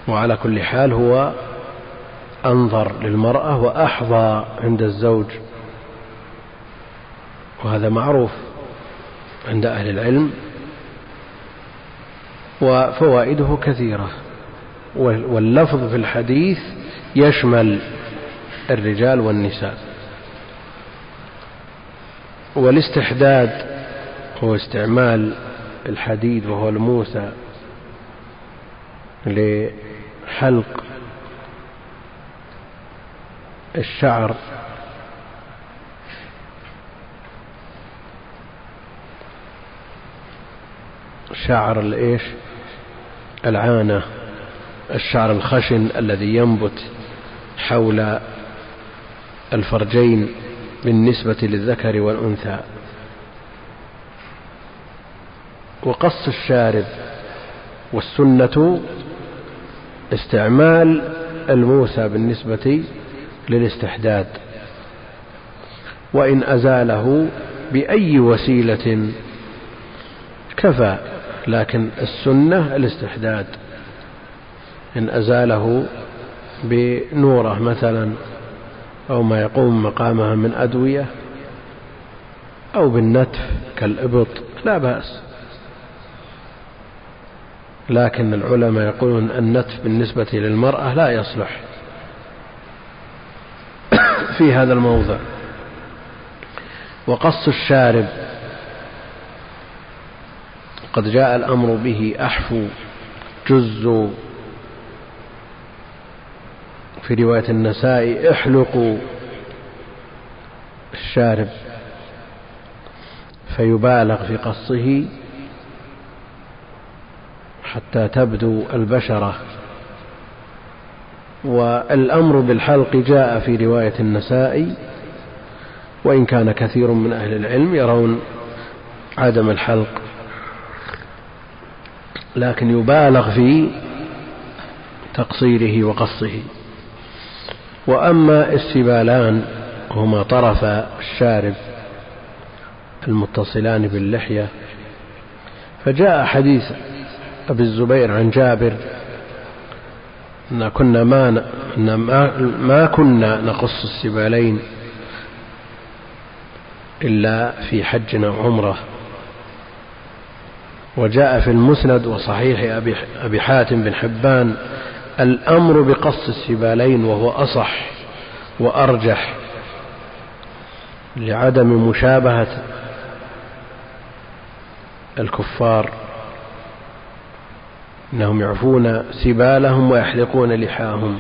[SPEAKER 1] وعلى كل حال هو أنظر للمرأة وأحظى عند الزوج. وهذا معروف عند أهل العلم. وفوائده كثيرة. واللفظ في الحديث يشمل الرجال والنساء. والاستحداد هو استعمال الحديد وهو الموسى حلق الشعر. شعر الإيش؟ العانة الشعر الخشن الذي ينبت حول الفرجين بالنسبة للذكر والأنثى. وقص الشارب والسنة استعمال الموسى بالنسبة للاستحداد. وإن أزاله بأي وسيلة كفى. لكن السنة الاستحداد إن أزاله بنورة مثلا أو ما يقوم مقامها من أدوية أو بالنتف كالإبط لا بأس. لكن العلماء يقولون النتف بالنسبة للمرأة لا يصلح في هذا الموضع. وقص الشارب قد جاء الأمر به أحفو جز في رواية النساء احلقوا الشارب فيبالغ في قصه حتى تبدو البشرة. والأمر بالحلق جاء في رواية النسائي وإن كان كثير من أهل العلم يرون عدم الحلق. لكن يبالغ في تقصيره وقصه. وأما السبالان هما طرف الشارب المتصلان باللحية فجاء حديث أبي الزبير عن جابر أن كنا ما أن ما كنا نقص السبالين إلا في حج أو عمرة. وجاء في المسند وصحيح أبي, حاتم بن حبان الأمر بقص السبالين وهو أصح وأرجح لعدم مشابهة الكفار إنهم يعفون سبالهم ويحلقون لحاهم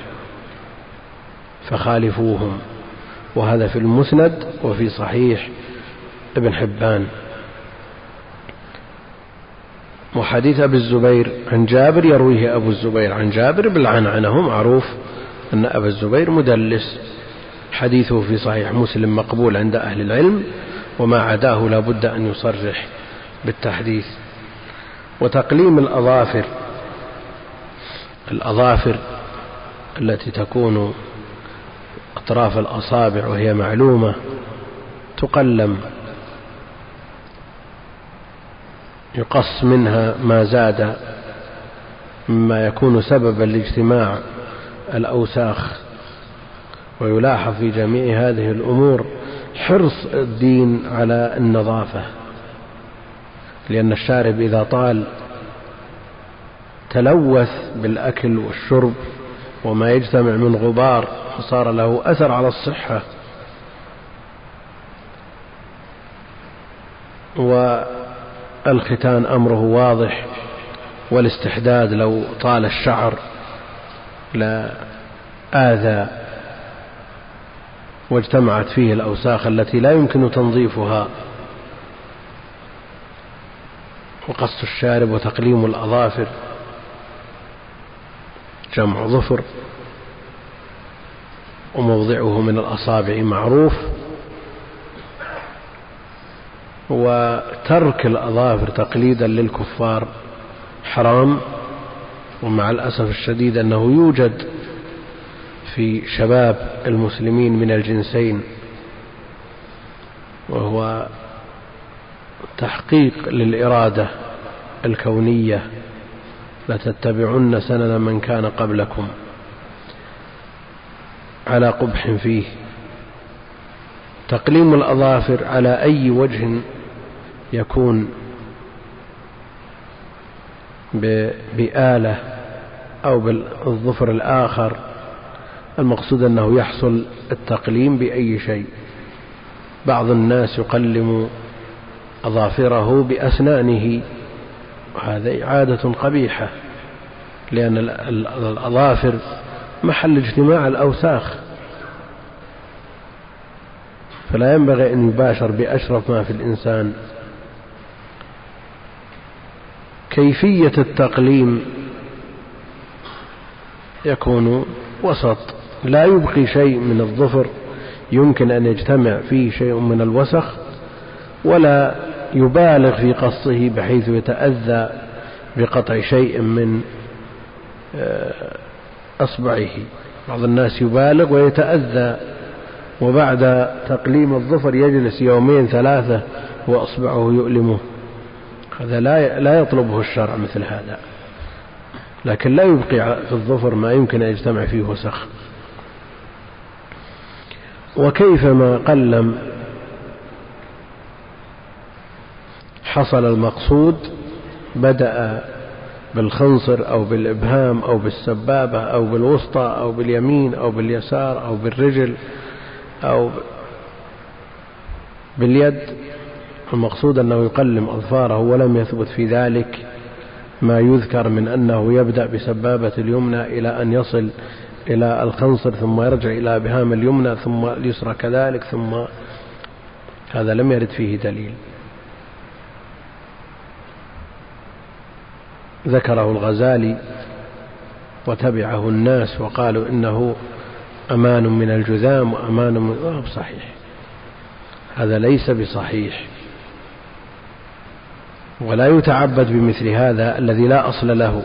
[SPEAKER 1] فخالفوهم. وهذا في المسند وفي صحيح ابن حبان. وحديث أبي الزبير عن جابر يرويه أبو الزبير عن جابر بالعنعنة معروف أن أبا الزبير مدلس. حديثه في صحيح مسلم مقبول عند أهل العلم وما عداه لا بد أن يصرح بالتحديث. وتقليم الأظافر الأظافر التي تكون أطراف الأصابع وهي معلومة تقلم. يقص منها ما زاد مما يكون سببا لاجتماع الأوساخ ويلاحظ في جميع هذه الأمور حرص الدين على النظافة لأن الشارب إذا طال تلوث بالأكل والشرب وما يجتمع من غبار فصار له أثر على الصحة. والختان أمره واضح والاستحداد لو طال الشعر لا آذى واجتمعت فيه الأوساخ التي لا يمكن تنظيفها وقص الشارب وتقليم الأظافر جمع ظفر وموضعه من الأصابع معروف وترك الأظافر تقليدا للكفار حرام ومع الأسف الشديد أنه يوجد في شباب المسلمين من الجنسين وهو تحقيق للإرادة الكونية لتتبعن سنن من كان قبلكم على قبح فيه. تقليم الأظافر على أي وجه يكون بآلة أو بالظفر الآخر المقصود أنه يحصل التقليم بأي شيء. بعض الناس يقلم أظافره بأسنانه وهذه عادة قبيحة لأن الأظافر محل اجتماع الأوساخ. فلا ينبغي أن يباشر بأشرف ما في الإنسان. كيفية التقليم يكون وسط لا يبقي شيء من الظفر يمكن أن يجتمع فيه شيء من الوسخ ولا يبالغ في قصه بحيث يتأذى بقطع شيء من آه، أصبعه. بعض الناس يبالغ ويتأذى وبعد تقليم الظفر يجلس يومين ثلاثة وأصبعه يؤلمه. هذا لا لا يطلبه الشرع مثل هذا. لكن لا يبقي في الظفر ما يمكن أن يجتمع فيه وسخ. وكيفما قلم حصل المقصود بدأ بالخنصر أو بالإبهام أو بالسبابة أو بالوسطى أو باليمين أو باليسار أو بالرجل أو باليد المقصود أنه يقلم أظفاره ولم يثبت في ذلك. ما يذكر من أنه يبدأ بسبابة اليمنى إلى أن يصل إلى الخنصر ثم يرجع إلى بهام اليمنى ثم اليسرى كذلك ثم هذا لم يرد فيه دليل. ذكره الغزالي وتبعه الناس وقالوا إنه أمان من الجذام وأمان من غاب آه، صحيح هذا ليس بصحيح. ولا يتعبد بمثل هذا الذي لا أصل له.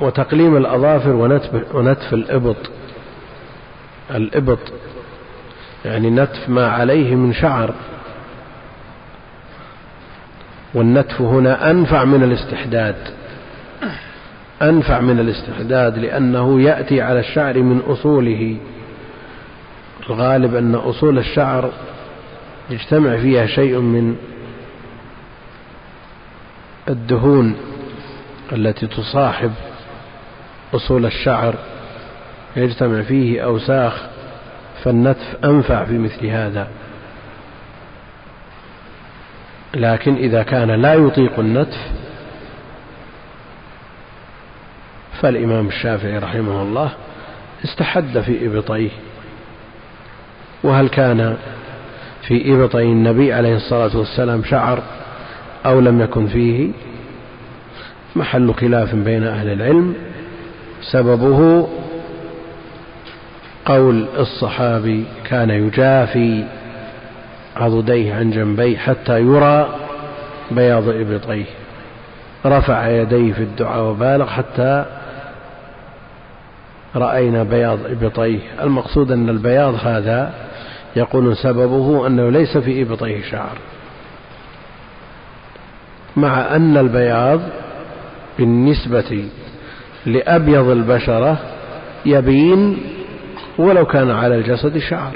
[SPEAKER 1] وتقليم الأظافر ونتف, ونتف الإبط. الإبط يعني نتف ما عليه من شعر. والنتف هنا أنفع من الاستحداد. أنفع من الاستحداد لأنه يأتي على الشعر من أصوله. الغالب أن أصول الشعر يجتمع فيها شيء من الدهون التي تصاحب أصول الشعر يجتمع فيه أوساخ فالنتف أنفع في مثل هذا. لكن إذا كان لا يطيق النتف فالإمام الشافعي رحمه الله استحد في إبطيه وهل كان في إبطي النبي عليه الصلاة والسلام شعر أو لم يكن فيه؟ محل خلاف بين أهل العلم. سببه قول الصحابي كان يجافي عضديه عن جنبيه حتى يرى بياض إبطيه. رفع يديه في الدعاء وبالغ حتى رأينا بياض إبطيه. المقصود أن البياض هذا يقول سببه أنه ليس في إبطيه شعر. مع أن البياض بالنسبة لأبيض البشرة يبين ولو كان على الجسد شعر.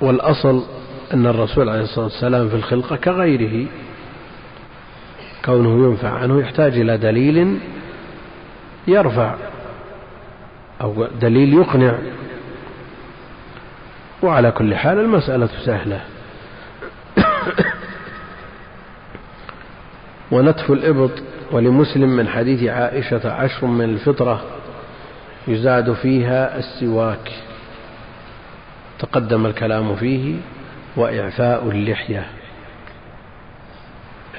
[SPEAKER 1] والأصل أن الرسول عليه الصلاة والسلام في الخلقة كغيره. كونه ينفع عنه يحتاج إلى دليل يرفع أو دليل يقنع. وعلى كل حال المسألة سهلة. ونتف الإبط ولمسلم من حديث عائشة عشر من الفطرة يزاد فيها السواك. تقدم الكلام فيه وإعفاء اللحية.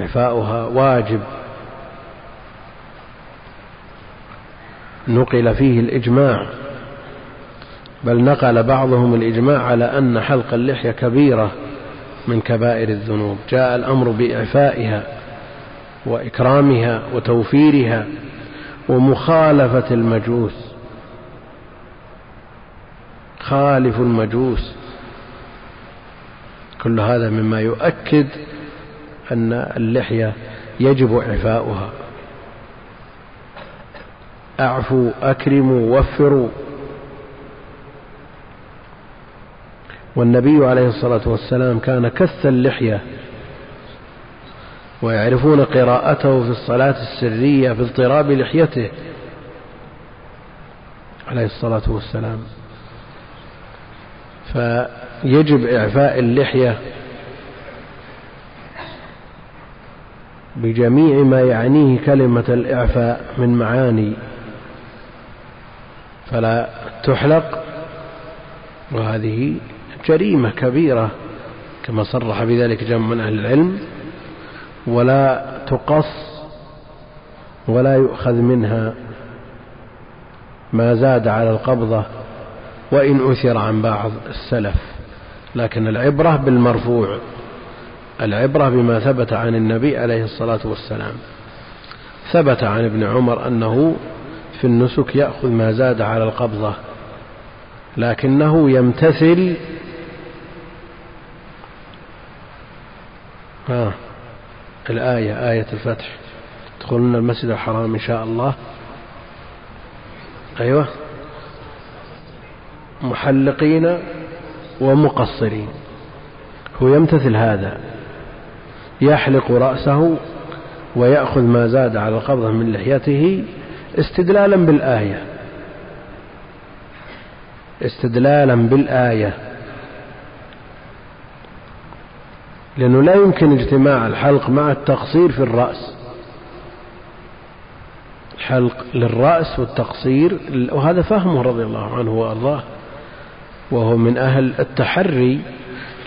[SPEAKER 1] إعفاؤها واجب. نقل فيه الإجماع بل نقل بعضهم الإجماع على أن حلق اللحية كبيرة من كبائر الذنوب. جاء الأمر بإعفائها وإكرامها وتوفيرها ومخالفة المجوس. خالف المجوس. كل هذا مما يؤكد أن اللحية يجب إعفاؤها. أعفوا أكرموا وفروا. والنبي عليه الصلاة والسلام كان كث اللحية ويعرفون قراءته في الصلاة السرية في اضطراب لحيته عليه الصلاة والسلام. فيجب إعفاء اللحية بجميع ما يعنيه كلمة الإعفاء من معاني. فلا تحلق. وهذه جريمة كبيرة كما صرح بذلك جمع من أهل العلم. ولا تقص ولا يؤخذ منها ما زاد على القبضة وإن أثر عن بعض السلف. لكن العبرة بالمرفوع العبرة بما ثبت عن النبي عليه الصلاة والسلام. ثبت عن ابن عمر أنه في النسك يأخذ ما زاد على القبضة لكنه يمتثل. ها الآية آية الفتح. تدخلون المسجد الحرام إن شاء الله. أيوة. محلقين ومقصرين. هو يمتثل هذا. يحلق رأسه ويأخذ ما زاد على القبضة من لحيته استدلالا بالآية. استدلالا بالآية. لأنه لا يمكن اجتماع الحلق مع التقصير في الرأس. الحلق للرأس والتقصير وهذا فهمه رضي الله عنه وأرضاه وهو من أهل التحري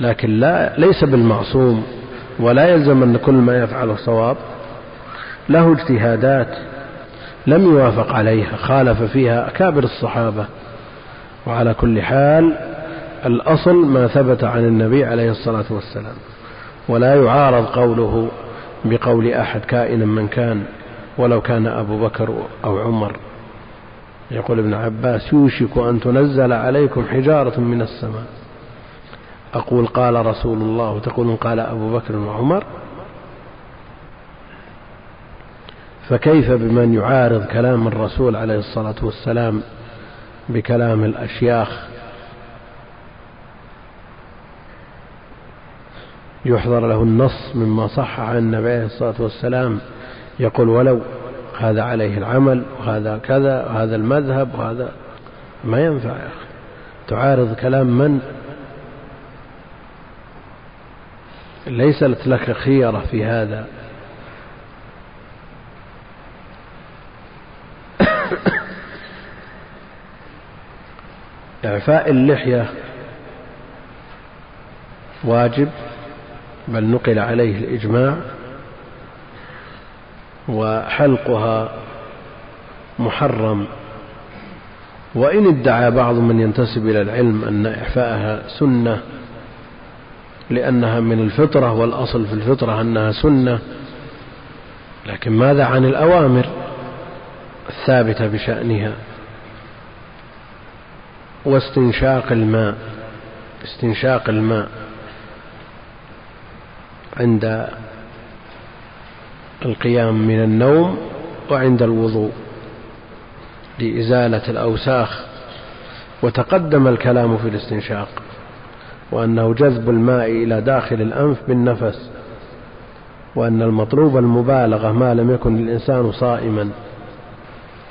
[SPEAKER 1] لكن لا ليس بالمعصوم. ولا يلزم أن كل ما يفعله صواب. له اجتهادات لم يوافق عليها خالف فيها أكابر الصحابة. وعلى كل حال الأصل ما ثبت عن النبي عليه الصلاة والسلام. ولا يعارض قوله بقول أحد كائنا من كان ولو كان أبو بكر أو عمر. يقول ابن عباس يوشك أن تنزل عليكم حجارة من السماء. أقول قال رسول الله وتقولون قال أبو بكر وعمر فكيف بمن يعارض كلام الرسول عليه الصلاة والسلام بكلام الأشياخ؟ يحضر له النص مما صح عن النبي عليه الصلاة والسلام يقول ولو هذا عليه العمل وهذا كذا وهذا المذهب وهذا ما ينفع يا أخي. تعارض كلام من؟ ليست لك خيرة في هذا. إعفاء اللحية واجب بل نقل عليه الإجماع وحلقها محرم. وإن ادعى بعض من ينتسب إلى العلم أن إعفاءها سنة لأنها من الفطرة والأصل في الفطرة أنها سنة. لكن ماذا عن الأوامر الثابتة بشأنها؟ واستنشاق الماء استنشاق الماء عند القيام من النوم وعند الوضوء لإزالة الأوساخ وتقدم الكلام في الاستنشاق. وأنه جذب الماء إلى داخل الأنف بالنفس وأن المطلوب المبالغة ما لم يكن الإنسان صائما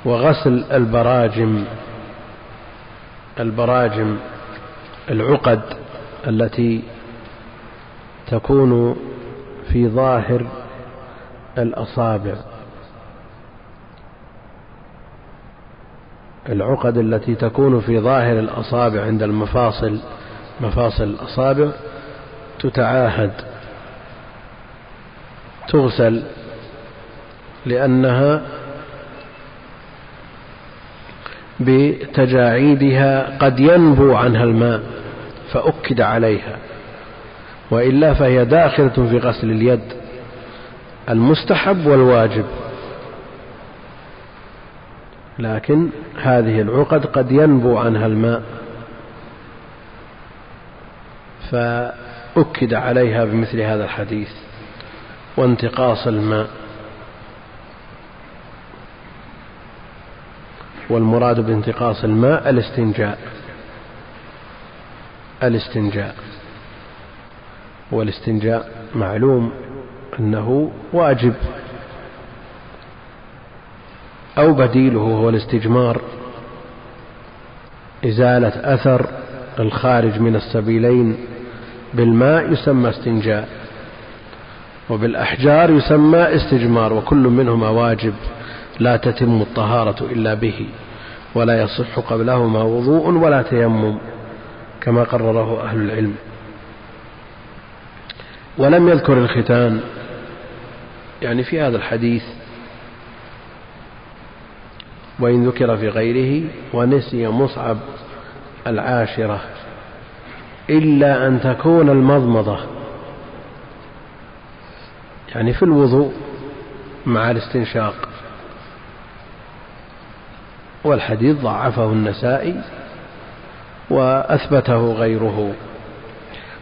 [SPEAKER 1] وغسل البراجم البراجم العقد التي تكون في ظاهر الأصابع. العقد التي تكون في ظاهر الأصابع عند المفاصل. مفاصل الأصابع تتعاهد تغسل لأنها بتجاعيدها قد ينبو عنها الماء فأكد عليها وإلا فهي داخلة في غسل اليد المستحب والواجب. لكن هذه العقد قد ينبو عنها الماء. فأكد عليها بمثل هذا الحديث وانتقاص الماء. والمراد بانتقاص الماء الاستنجاء. الاستنجاء. والاستنجاء معلوم أنه واجب. أو بديله هو الاستجمار. إزالة أثر الخارج من السبيلين. بالماء يسمى استنجاء وبالأحجار يسمى استجمار وكل منهما واجب لا تتم الطهارة إلا به ولا يصح قبلهما وضوء ولا تيمم كما قرره أهل العلم. ولم يذكر الختان يعني في هذا الحديث وإن ذكر في غيره ونسي مصعب العاشرة. إلا أن تكون المضمضة. يعني في الوضوء مع الاستنشاق. والحديث ضعفه النسائي وأثبته غيره.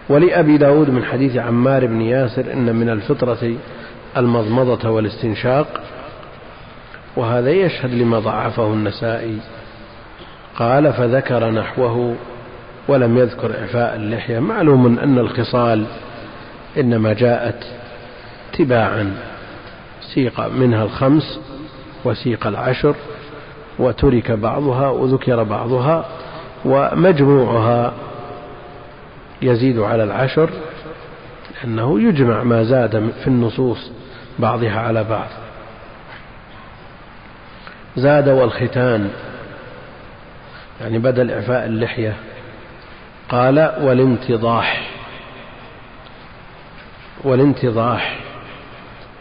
[SPEAKER 1] ولأبي داود من حديث عمار بن ياسر إن من الفطرة المضمضة والاستنشاق. وهذا يشهد لما ضعفه النسائي. قال فذكر نحوه ولم يذكر إعفاء اللحية. معلوم أن الخصال إنما جاءت تباعا سيق منها الخمس وسيق العشر وترك بعضها وذكر بعضها ومجموعها يزيد على العشر لأنه يجمع ما زاد في النصوص بعضها على بعض. زاد والختان يعني بدل إعفاء اللحية قال والانتضاح. والانتضاح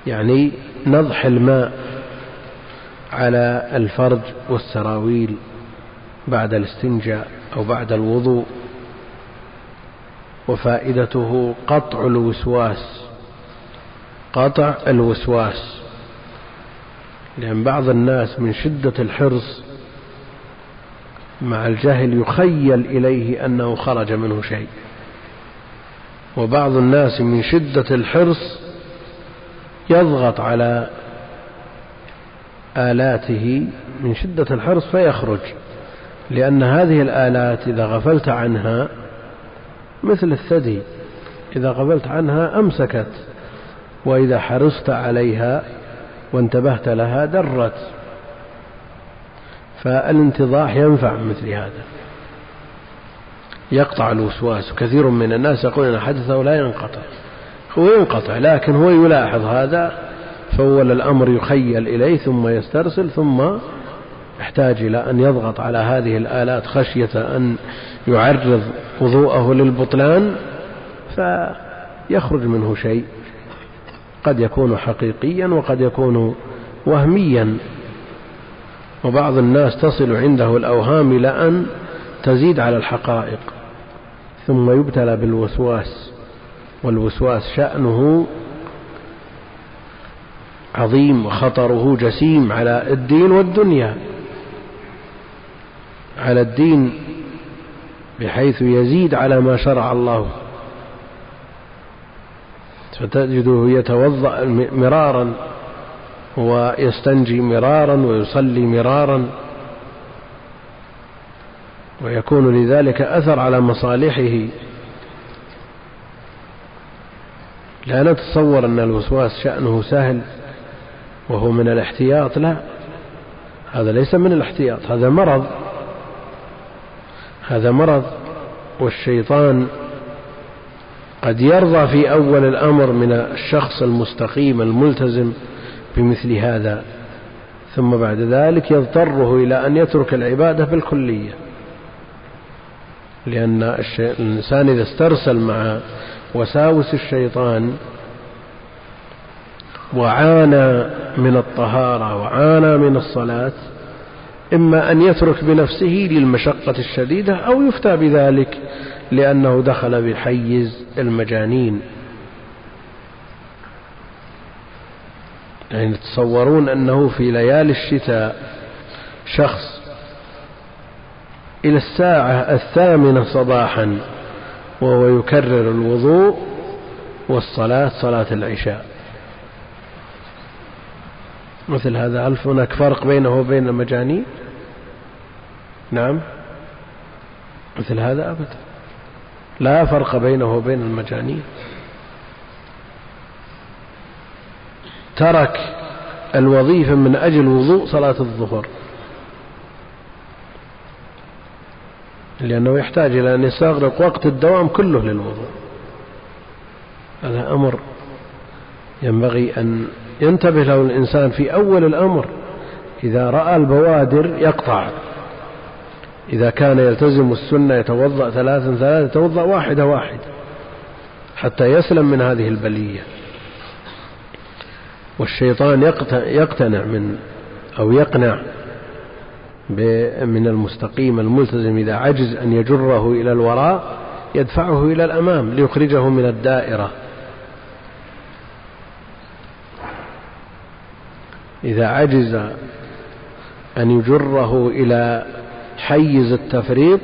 [SPEAKER 1] يعني نضح الماء على الفرج والسراويل بعد الاستنجاء أو بعد الوضوء. وفائدته قطع الوسواس قطع الوسواس. لأن بعض الناس من شدة الحرص مع الجهل يخيل إليه أنه خرج منه شيء. وبعض الناس من شدة الحرص يضغط على آلاته من شدة الحرص فيخرج لأن هذه الآلات إذا غفلت عنها مثل الثدي إذا غفلت عنها أمسكت وإذا حرصت عليها وانتبهت لها درت. فالانتضاح ينفع مثل هذا. يقطع الوسواس. كثير من الناس يقول أن حدثه لا ينقطع. هو ينقطع لكن هو يلاحظ هذا فأول الأمر يخيل إليه ثم يسترسل ثم يحتاج إلى أن يضغط على هذه الآلات خشية أن يعرض وضوءه للبطلان فيخرج منه شيء. قد يكون حقيقيا وقد يكون وهميا. وبعض الناس تصل عنده الأوهام إلى أن تزيد على الحقائق ثم يبتلى بالوسواس والوسواس شأنه عظيم وخطره جسيم على الدين والدنيا. على الدين بحيث يزيد على ما شرع الله. فتجده يتوضأ مرارا ويستنجي مرارا ويصلي مرارا ويكون لذلك أثر على مصالحه. لا نتصور أن الوسواس شأنه سهل وهو من الاحتياط لا هذا ليس من الاحتياط هذا مرض هذا مرض والشيطان قد يرضى في أول الأمر من الشخص المستقيم الملتزم بمثل هذا. ثم بعد ذلك يضطره إلى أن يترك العبادة بالكلية. لأن الإنسان إذا استرسل مع وساوس الشيطان وعانى من الطهارة وعانى من الصلاة إما أن يترك بنفسه للمشقة الشديدة أو يفتى بذلك لأنه دخل بحيز المجانين. يعني تصورون أنه في ليالي الشتاء شخص إلى الساعة الثامنة صباحا وهو يكرر الوضوء والصلاة صلاة العشاء. مثل هذا هل هناك فرق بينه وبين المجانين؟ نعم. مثل هذا أبدا. لا فرق بينه وبين المجانين. ترك الوظيفة من أجل وضوء صلاة الظهر. لأنه يحتاج إلى أن يستغرق وقت الدوام كله للوضوء. هذا أمر ينبغي أن ينتبه له الإنسان في أول الأمر. إذا رأى البوادر يقطع. إذا كان يلتزم السنة يتوضأ ثلاثا ثلاثا يتوضأ واحدة واحدة حتى يسلم من هذه البلية. والشيطان يقتنع من أو يقنع من المستقيم الملتزم إذا عجز أن يجره إلى الوراء يدفعه إلى الأمام ليخرجه من الدائرة. إذا عجز أن يجره إلى حيز التفريط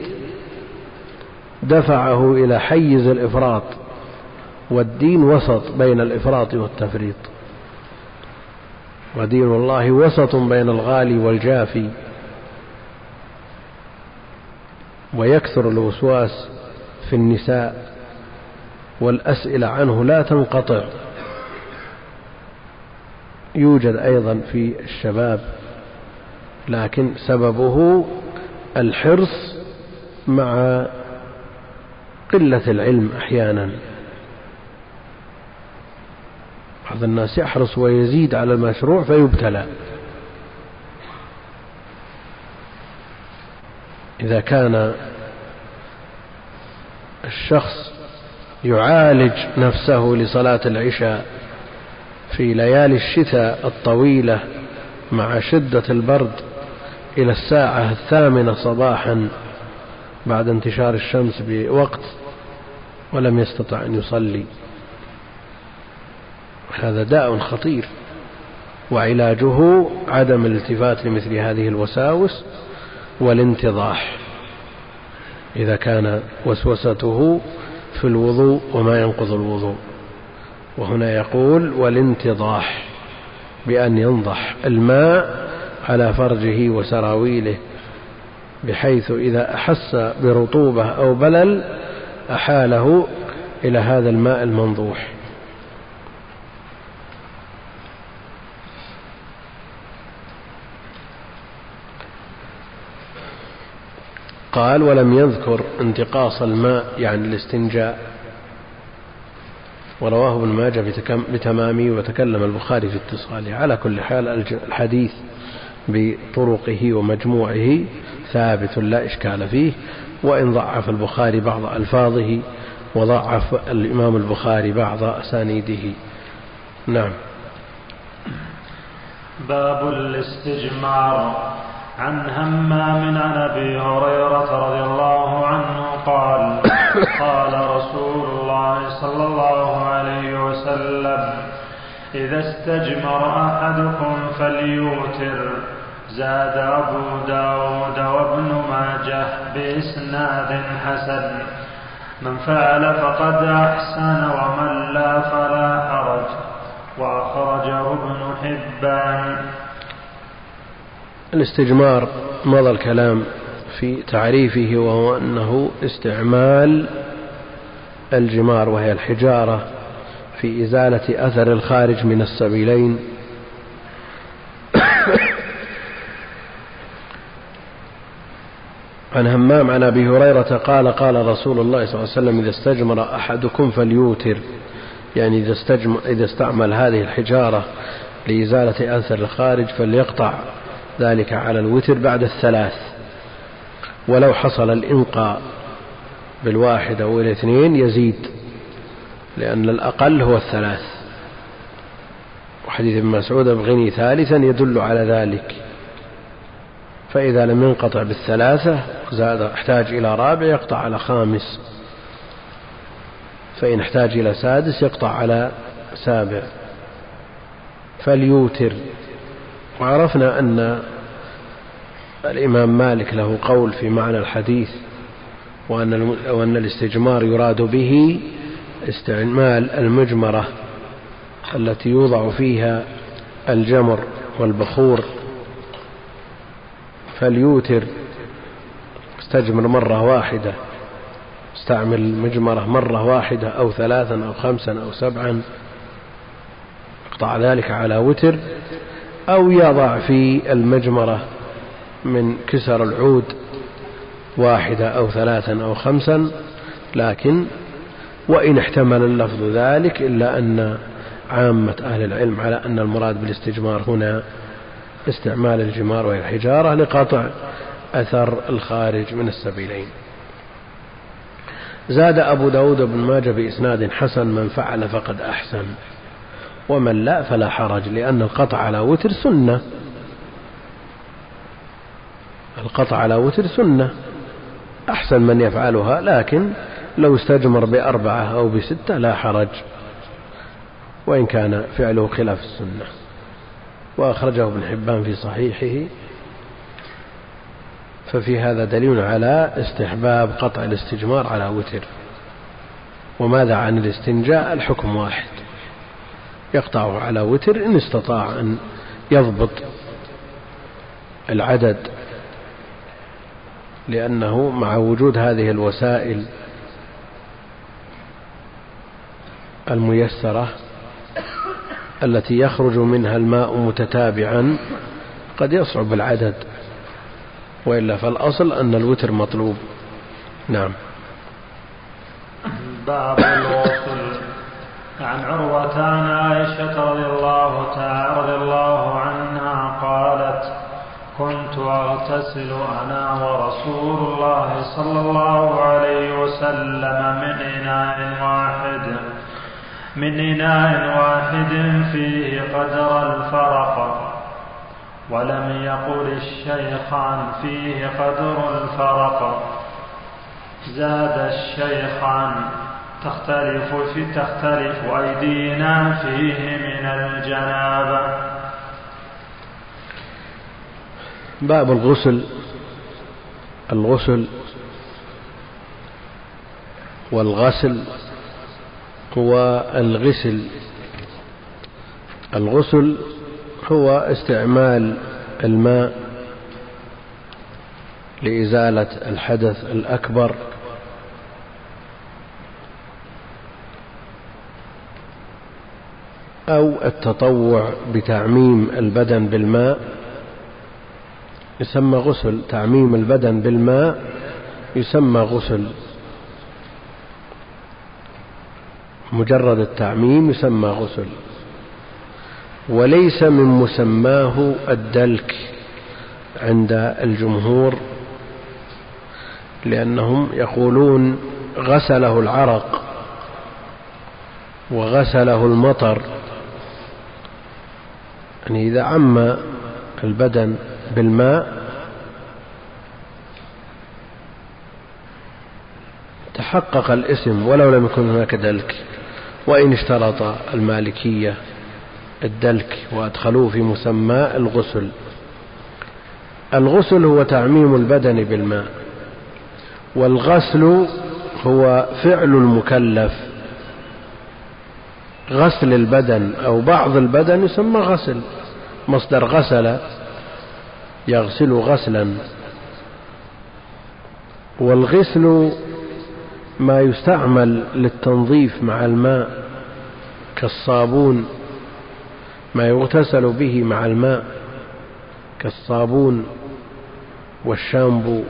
[SPEAKER 1] دفعه إلى حيز الإفراط والدين وسط بين الإفراط والتفريط. ودين الله وسط بين الغالي والجافي ويكثر الوسواس في النساء والأسئلة عنه لا تنقطع. يوجد أيضا في الشباب لكن سببه الحرص مع قلة العلم أحيانا. بعض الناس يحرص ويزيد على المشروع فيبتلى. إذا كان الشخص يعالج نفسه لصلاة العشاء في ليالي الشتاء الطويلة مع شدة البرد إلى الساعة الثامنة صباحا بعد انتشار الشمس بوقت ولم يستطع أن يصلي. هذا داء خطير. وعلاجه عدم الالتفات لمثل هذه الوساوس والانتضاح. إذا كان وسوسته في الوضوء وما ينقض الوضوء. وهنا يقول والانتضاح بأن ينضح الماء على فرجه وسراويله بحيث إذا أحس برطوبة أو بلل أحاله إلى هذا الماء المنضوح. قال ولم يذكر انتقاص الماء يعني الاستنجاء. ورواه ابن ماجه بتمامه وتكلم البخاري في اتصاله. على كل حال الحديث بطرقه ومجموعه ثابت لا إشكال فيه. وإن ضعف البخاري بعض ألفاظه وضعف الإمام البخاري بعض أسانيده. نعم.
[SPEAKER 2] باب الاستجمار. عن همام عن أبي هريرة رضي الله عنه قال قال رسول الله صلى الله عليه وسلم إذا استجمر أحدكم فليوتر. زاد أبو داود وابن ماجه بإسناد حسن. من فعل فقد أحسن ومن لا فلا حرج. وأخرجه ابن حبان.
[SPEAKER 1] الاستجمار مضى الكلام في تعريفه وهو أنه استعمال الجمار وهي الحجارة في إزالة أثر الخارج من السبيلين. عن همام عن أبي هريرة قال قال رسول الله صلى الله عليه وسلم إذا استجمر أحدكم فليوتر. يعني إذا استجمر إذا استعمل هذه الحجارة لإزالة أثر الخارج فليقطع ذلك على الوتر بعد الثلاث. ولو حصل الإنقاء بالواحد أو الاثنين يزيد لأن الأقل هو الثلاث. وحديث ابن مسعود أبغني ثالثا يدل على ذلك. فإذا لم ينقطع بالثلاثة زاد احتاج إلى رابع يقطع على خامس. فإن احتاج إلى سادس يقطع على سابع. فليوتر. وعرفنا أن الإمام مالك له قول في معنى الحديث وأن وأن الاستجمار يراد به استعمال المجمرة التي يوضع فيها الجمر والبخور. فليوتر استجمر مرة واحدة استعمل المجمرة مرة واحدة أو ثلاثا أو خمسا أو سبعا اقطع ذلك على وتر أو يضع في المجمرة من كسر العود واحدة أو ثلاثا أو خمسا لكن وإن احتمل اللفظ ذلك إلا أن عامة أهل العلم على أن المراد بالاستجمار هنا استعمال الجمار وهي الحجارة لقطع أثر الخارج من السبيلين. زاد أبو داود بن ماجه بإسناد حسن من فعل فقد أحسن. ومن لا فلا حرج لأن القطع على وتر سنة. القطع على وتر سنة. أحسن من يفعلها لكن لو استجمر بأربعة أو بستة لا حرج وإن كان فعله خلاف السنة. وأخرجه ابن حبان في صحيحه. ففي هذا دليل على استحباب قطع الاستجمار على وتر. وماذا عن الاستنجاء؟ الحكم واحد. يقطعه على وتر إن استطاع أن يضبط العدد لأنه مع وجود هذه الوسائل الميسرة التي يخرج منها الماء متتابعا قد يصعب العدد وإلا فالأصل أن الوتر مطلوب. نعم.
[SPEAKER 2] باب الوصل. عن عروة عن عائشة رضي الله تعالى رضي الله عنها قالت كنت أغتسل أنا ورسول الله صلى الله عليه وسلم من إناء واحد من إناء واحد فيه قدر الفرق ولم يقل الشيخان فيه قدر الفرق زاد الشيخان تختلف في تختلف أيدينا فيه من الجنابة.
[SPEAKER 1] باب الغسل الغسل والغسل هو الغسل. الغسل هو استعمال الماء لإزالة الحدث الأكبر. أو التطوع بتعميم البدن بالماء يسمى غسل تعميم البدن بالماء يسمى غسل. مجرد التعميم يسمى غسل. وليس من مسماه الدلك عند الجمهور لأنهم يقولون غسله العرق وغسله المطر. يعني إذا عم البدن بالماء تحقق الاسم ولو لم يكن هناك دلك. وإن اشترط المالكية الدلك وأدخلوه في مسمى الغسل. الغسل هو تعميم البدن بالماء والغسل هو فعل المكلف. غسل البدن أو بعض البدن يسمى غسل. مصدر غسل يغسل غسلا. والغسل ما يستعمل للتنظيف مع الماء كالصابون. ما يغتسل به مع الماء كالصابون والشامبو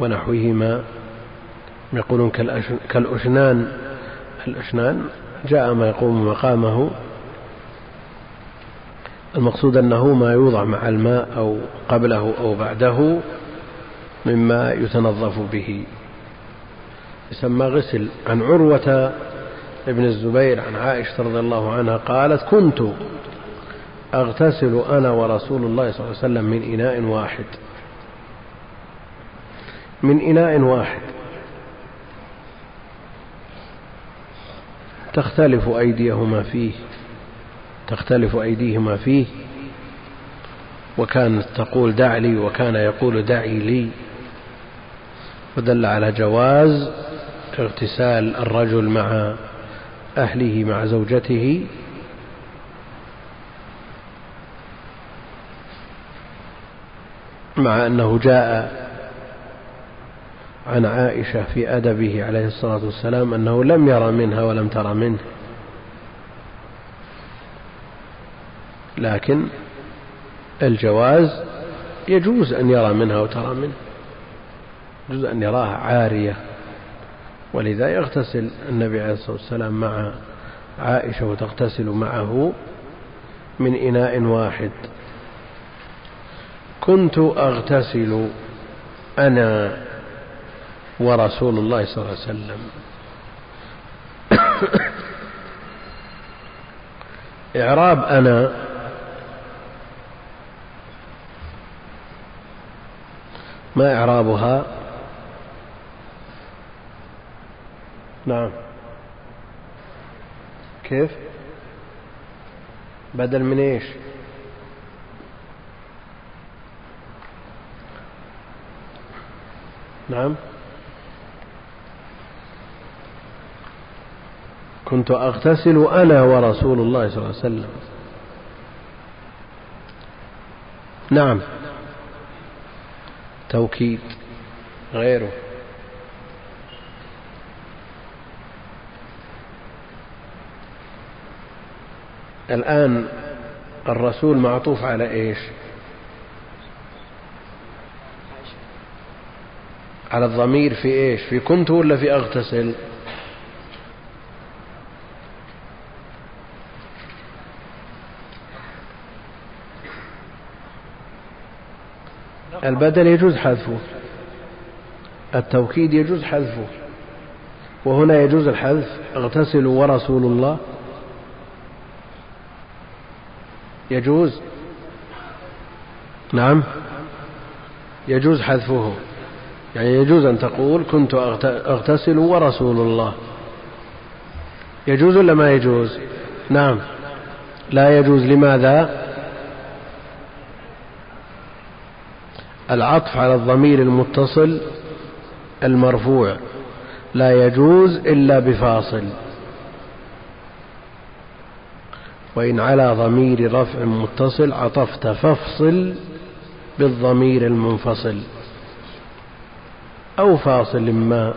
[SPEAKER 1] ونحوهما. يقولون كالأشنان. الأشنان جاء ما يقوم مقامه. المقصود أنه ما يوضع مع الماء أو قبله أو بعده مما يتنظف به. يسمى غسل. عن عروة ابن الزبير عن عائشة رضي الله عنها قالت كنت أغتسل أنا ورسول الله صلى الله عليه وسلم من إناء واحد. من إناء واحد. تختلف أيديهما فيه تختلف أيديهما فيه. وكانت تقول دع لي وكان يقول دعي لي. ودل على جواز اغتسال الرجل مع أهله مع زوجته. مع أنه جاء عن عائشة في أدبه عليه الصلاة والسلام أنه لم يرى منها ولم ترى منه. لكن الجواز يجوز أن يرى منها وترى منه. يجوز أن يراها عارية. ولذا يغتسل النبي عليه الصلاة والسلام مع عائشة وتغتسل معه من إناء واحد. كنت أغتسل أنا ورسول الله صلى الله عليه وسلم. إعراب أنا ما إعرابها. نعم. كيف؟ بدل من إيش؟ نعم. كنت أغتسل أنا ورسول الله صلى الله عليه وسلم. نعم. توكيد. غيره. الآن الرسول معطوف على إيش؟ على الضمير في إيش؟ في كنت ولا في أغتسل؟ البدل يجوز حذفه. التوكيد يجوز حذفه. وهنا يجوز الحذف. اغتسل ورسول الله. يجوز؟ نعم. يجوز حذفه. يعني يجوز أن تقول كنت أغتسل ورسول الله. يجوز ولا ما يجوز؟ نعم. لا يجوز. لماذا؟ العطف على الضمير المتصل المرفوع لا يجوز إلا بفاصل. وإن على ضمير رفع متصل عطفت فافصل بالضمير المنفصل أو فاصل ما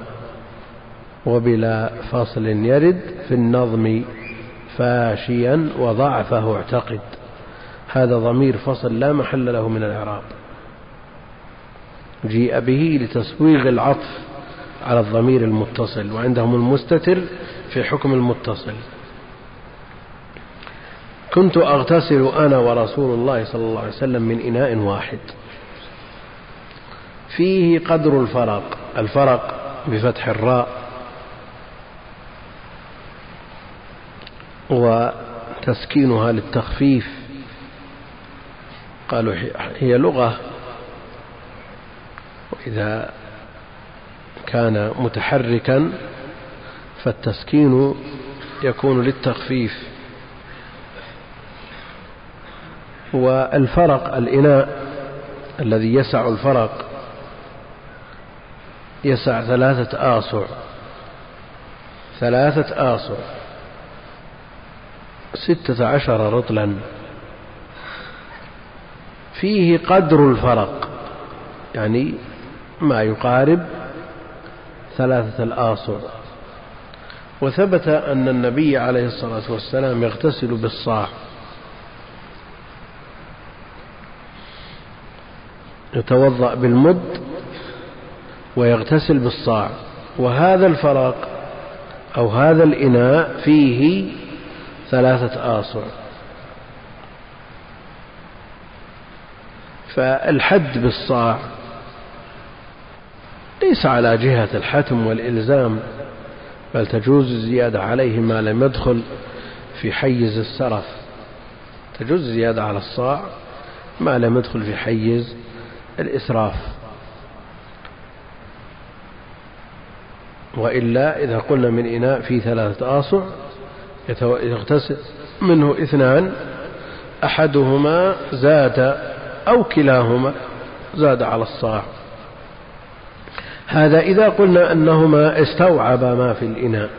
[SPEAKER 1] وبلا فصل يرد في النظم فاشيا وضعفه اعتقد. هذا ضمير فصل لا محل له من الإعراب. جيء به لتسويغ العطف على الضمير المتصل وعندهم المستتر في حكم المتصل. كنت أغتسل أنا ورسول الله صلى الله عليه وسلم من إناء واحد. فيه قدر الفرق الفرق بفتح الراء وتسكينها للتخفيف. قالوا هي لغة وإذا كان متحركا فالتسكين يكون للتخفيف. والفرق الإناء الذي يسع الفرق يسع ثلاثة آصع. ثلاثة آصع. ستة عشر رطلا. فيه قدر الفرق. يعني ما يقارب ثلاثة الآصع وثبت أن النبي عليه الصلاة والسلام يغتسل بالصاع. يتوضأ بالمد ويغتسل بالصاع. وهذا الفرق أو هذا الإناء فيه ثلاثة آصع فالحد بالصاع ليس على جهة الحتم والإلزام بل تجوز الزيادة عليه ما لم يدخل في حيز السرف. تجوز الزيادة على الصاع ما لم يدخل في حيز الإسراف. وإلا إذا قلنا من إناء فيه ثلاثة آصع يغتسل منه اثنان أحدهما زاد أو كلاهما زاد على الصاع. هذا إذا قلنا أنهما استوعبا ما في الإناء.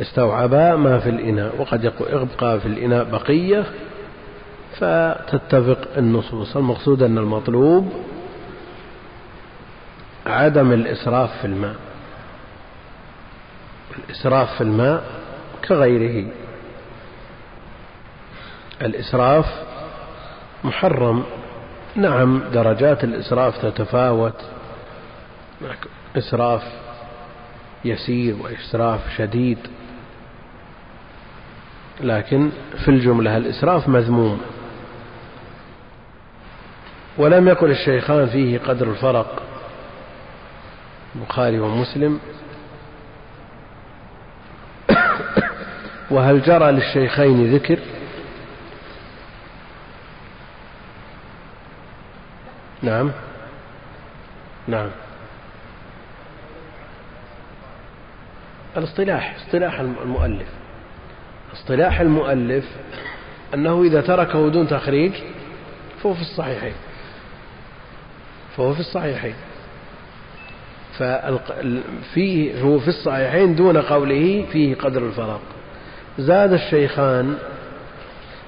[SPEAKER 1] استوعبا ما في الإناء. وقد يبقى في الإناء بقية فتتفق النصوص. المقصود أن المطلوب عدم الإسراف في الماء. الإسراف في الماء كغيره. الإسراف محرم. نعم درجات الإسراف تتفاوت. إسراف يسير وإسراف شديد. لكن في الجملة الإسراف مذموم. ولم يقل الشيخان فيه قدر الفرق. البخاري ومسلم. وهل جرى للشيخين ذكر؟ نعم. نعم. الاصطلاح اصطلاح المؤلف. اصطلاح المؤلف أنه إذا تركه دون تخريج فهو في الصحيحين. فهو في الصحيحين. فيه هو في الصحيحين دون قوله فيه قدر الفراغ زاد الشيخان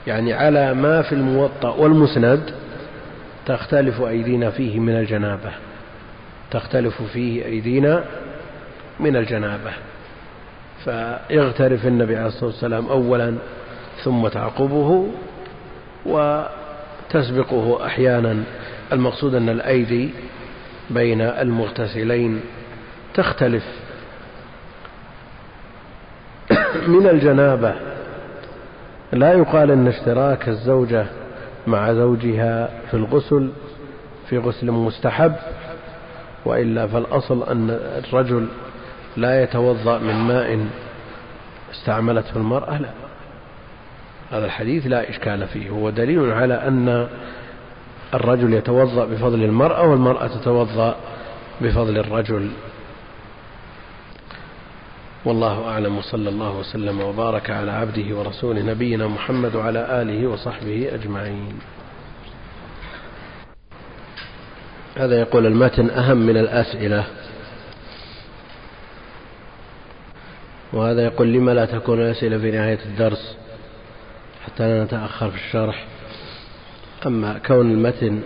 [SPEAKER 1] يعني على ما في الموطأ والمسند تختلف أيدينا فيه من الجنابة. تختلف فيه أيدينا من الجنابة. فيغترف النبي عليه الصلاة والسلام أولا ثم تعقبه وتسبقه أحيانا. المقصود أن الأيدي بين المغتسلين تختلف. من الجنابة لا يقال أن اشتراك الزوجة مع زوجها في الغسل في غسل مستحب وإلا فالأصل أن الرجل لا يتوضأ من ماء استعملته المرأة لا. هذا الحديث لا إشكال فيه. هو دليل على أن الرجل يتوضأ بفضل المرأة والمرأة تتوضأ بفضل الرجل. والله أعلم. وصلى الله وسلم وبارك على عبده ورسوله نبينا محمد وعلى آله وصحبه أجمعين. هذا يقول المتن أهم من الأسئلة. وهذا يقول لما لا تكون الأسئلة في نهاية الدرس حتى لا نتأخر في الشرح. أما كون المتن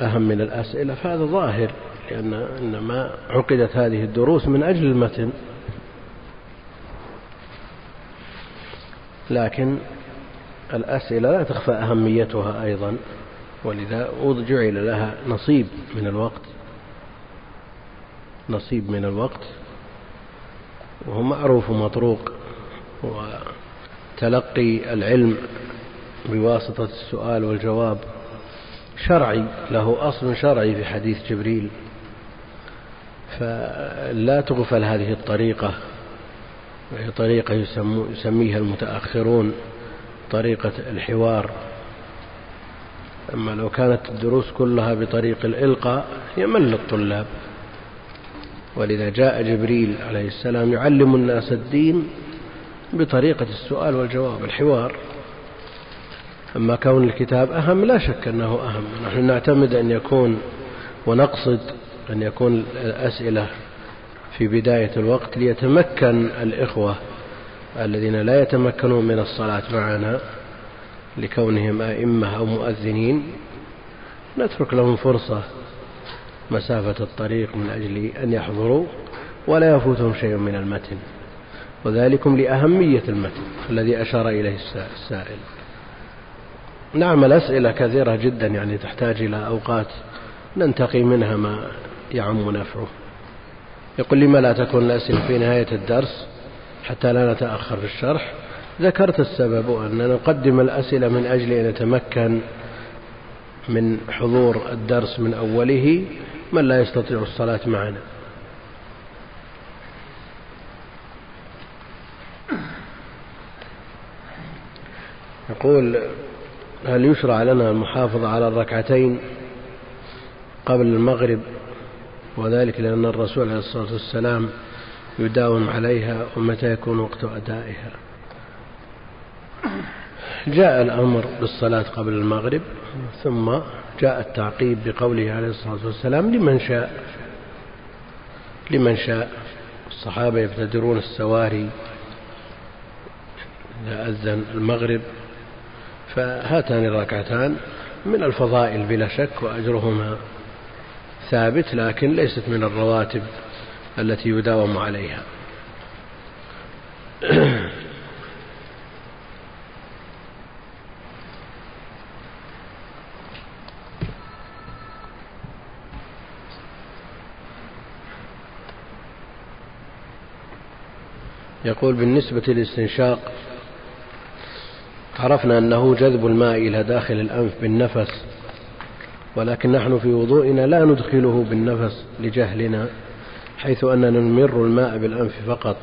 [SPEAKER 1] أهم من الأسئلة فهذا ظاهر لأن إنما عقدت هذه الدروس من أجل المتن. لكن الأسئلة لا تخفى أهميتها أيضا ولذا جعل لها نصيب من الوقت. نصيب من الوقت. وهو معروف ومطروق. وتلقي العلم بواسطة السؤال والجواب شرعي له أصل شرعي في حديث جبريل. فلا تغفل هذه الطريقة. وهي طريقة يسميها المتأخرون طريقة الحوار. أما لو كانت الدروس كلها بطريق الإلقاء يمل الطلاب ولذا جاء جبريل عليه السلام يعلم الناس الدين بطريقة السؤال والجواب الحوار. أما كون الكتاب أهم لا شك أنه أهم. نحن نعتمد أن يكون ونقصد أن يكون الأسئلة في بداية الوقت ليتمكن الإخوة الذين لا يتمكنون من الصلاة معنا لكونهم أئمة أو مؤذنين. نترك لهم فرصة مسافة الطريق من أجل أن يحضروا ولا يفوتهم شيء من المتن. وذلكم لأهمية المتن الذي أشار إليه السائل. نعم الأسئلة كثيرة جدا يعني تحتاج إلى أوقات ننتقي منها ما يعم نفعه. يقول لما لا تكون الأسئلة في نهاية الدرس حتى لا نتأخر في الشرح؟ ذكرت السبب أن نقدم الأسئلة من أجل أن نتمكن من حضور الدرس من أوله من لا يستطيع الصلاة معنا؟ يقول هل يشرع لنا المحافظة على الركعتين قبل المغرب وذلك لأن الرسول عليه الصلاة والسلام يداوم عليها ومتى يكون وقت أدائها؟ جاء الأمر بالصلاة قبل المغرب ثم جاء التعقيب بقوله عليه الصلاة والسلام لمن شاء لمن شاء. الصحابة يبتدرون السواري إذا أذن المغرب فهاتان الركعتان من الفضائل بلا شك وأجرهما ثابت لكن ليست من الرواتب التي يداوم عليها. يقول بالنسبة للاستنشاق عرفنا أنه جذب الماء إلى داخل الأنف بالنفس ولكن نحن في وضوئنا لا ندخله بالنفس لجهلنا حيث أننا نمر الماء بالأنف فقط.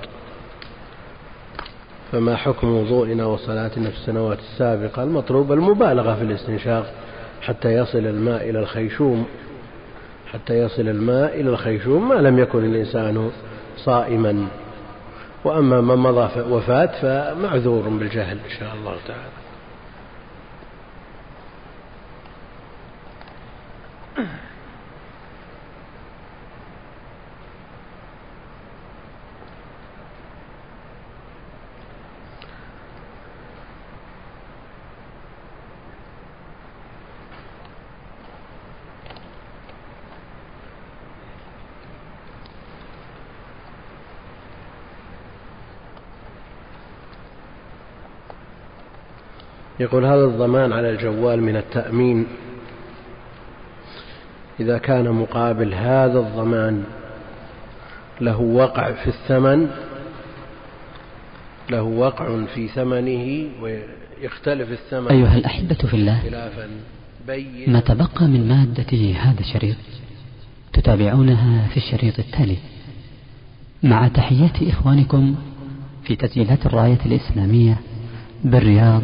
[SPEAKER 1] فما حكم وضوئنا وصلاتنا في السنوات السابقة؟ المطلوب المبالغة في الاستنشاق حتى يصل الماء إلى الخيشوم حتى يصل الماء إلى الخيشوم ما لم يكن الإنسان صائما. وأما من مضى وفاة فمعذور بالجهل إن شاء الله تعالى. يقول هذا الضمان على الجوال من التأمين إذا كان مقابل هذا الضمان له وقع في الثمن له وقع في ثمنه ويختلف الثمن
[SPEAKER 3] أيها الأحبة في الله ما تبقى من مادة هذا الشريط تتابعونها في الشريط التالي. مع تحيات إخوانكم في تسجيلات الراية الإسلامية بالرياض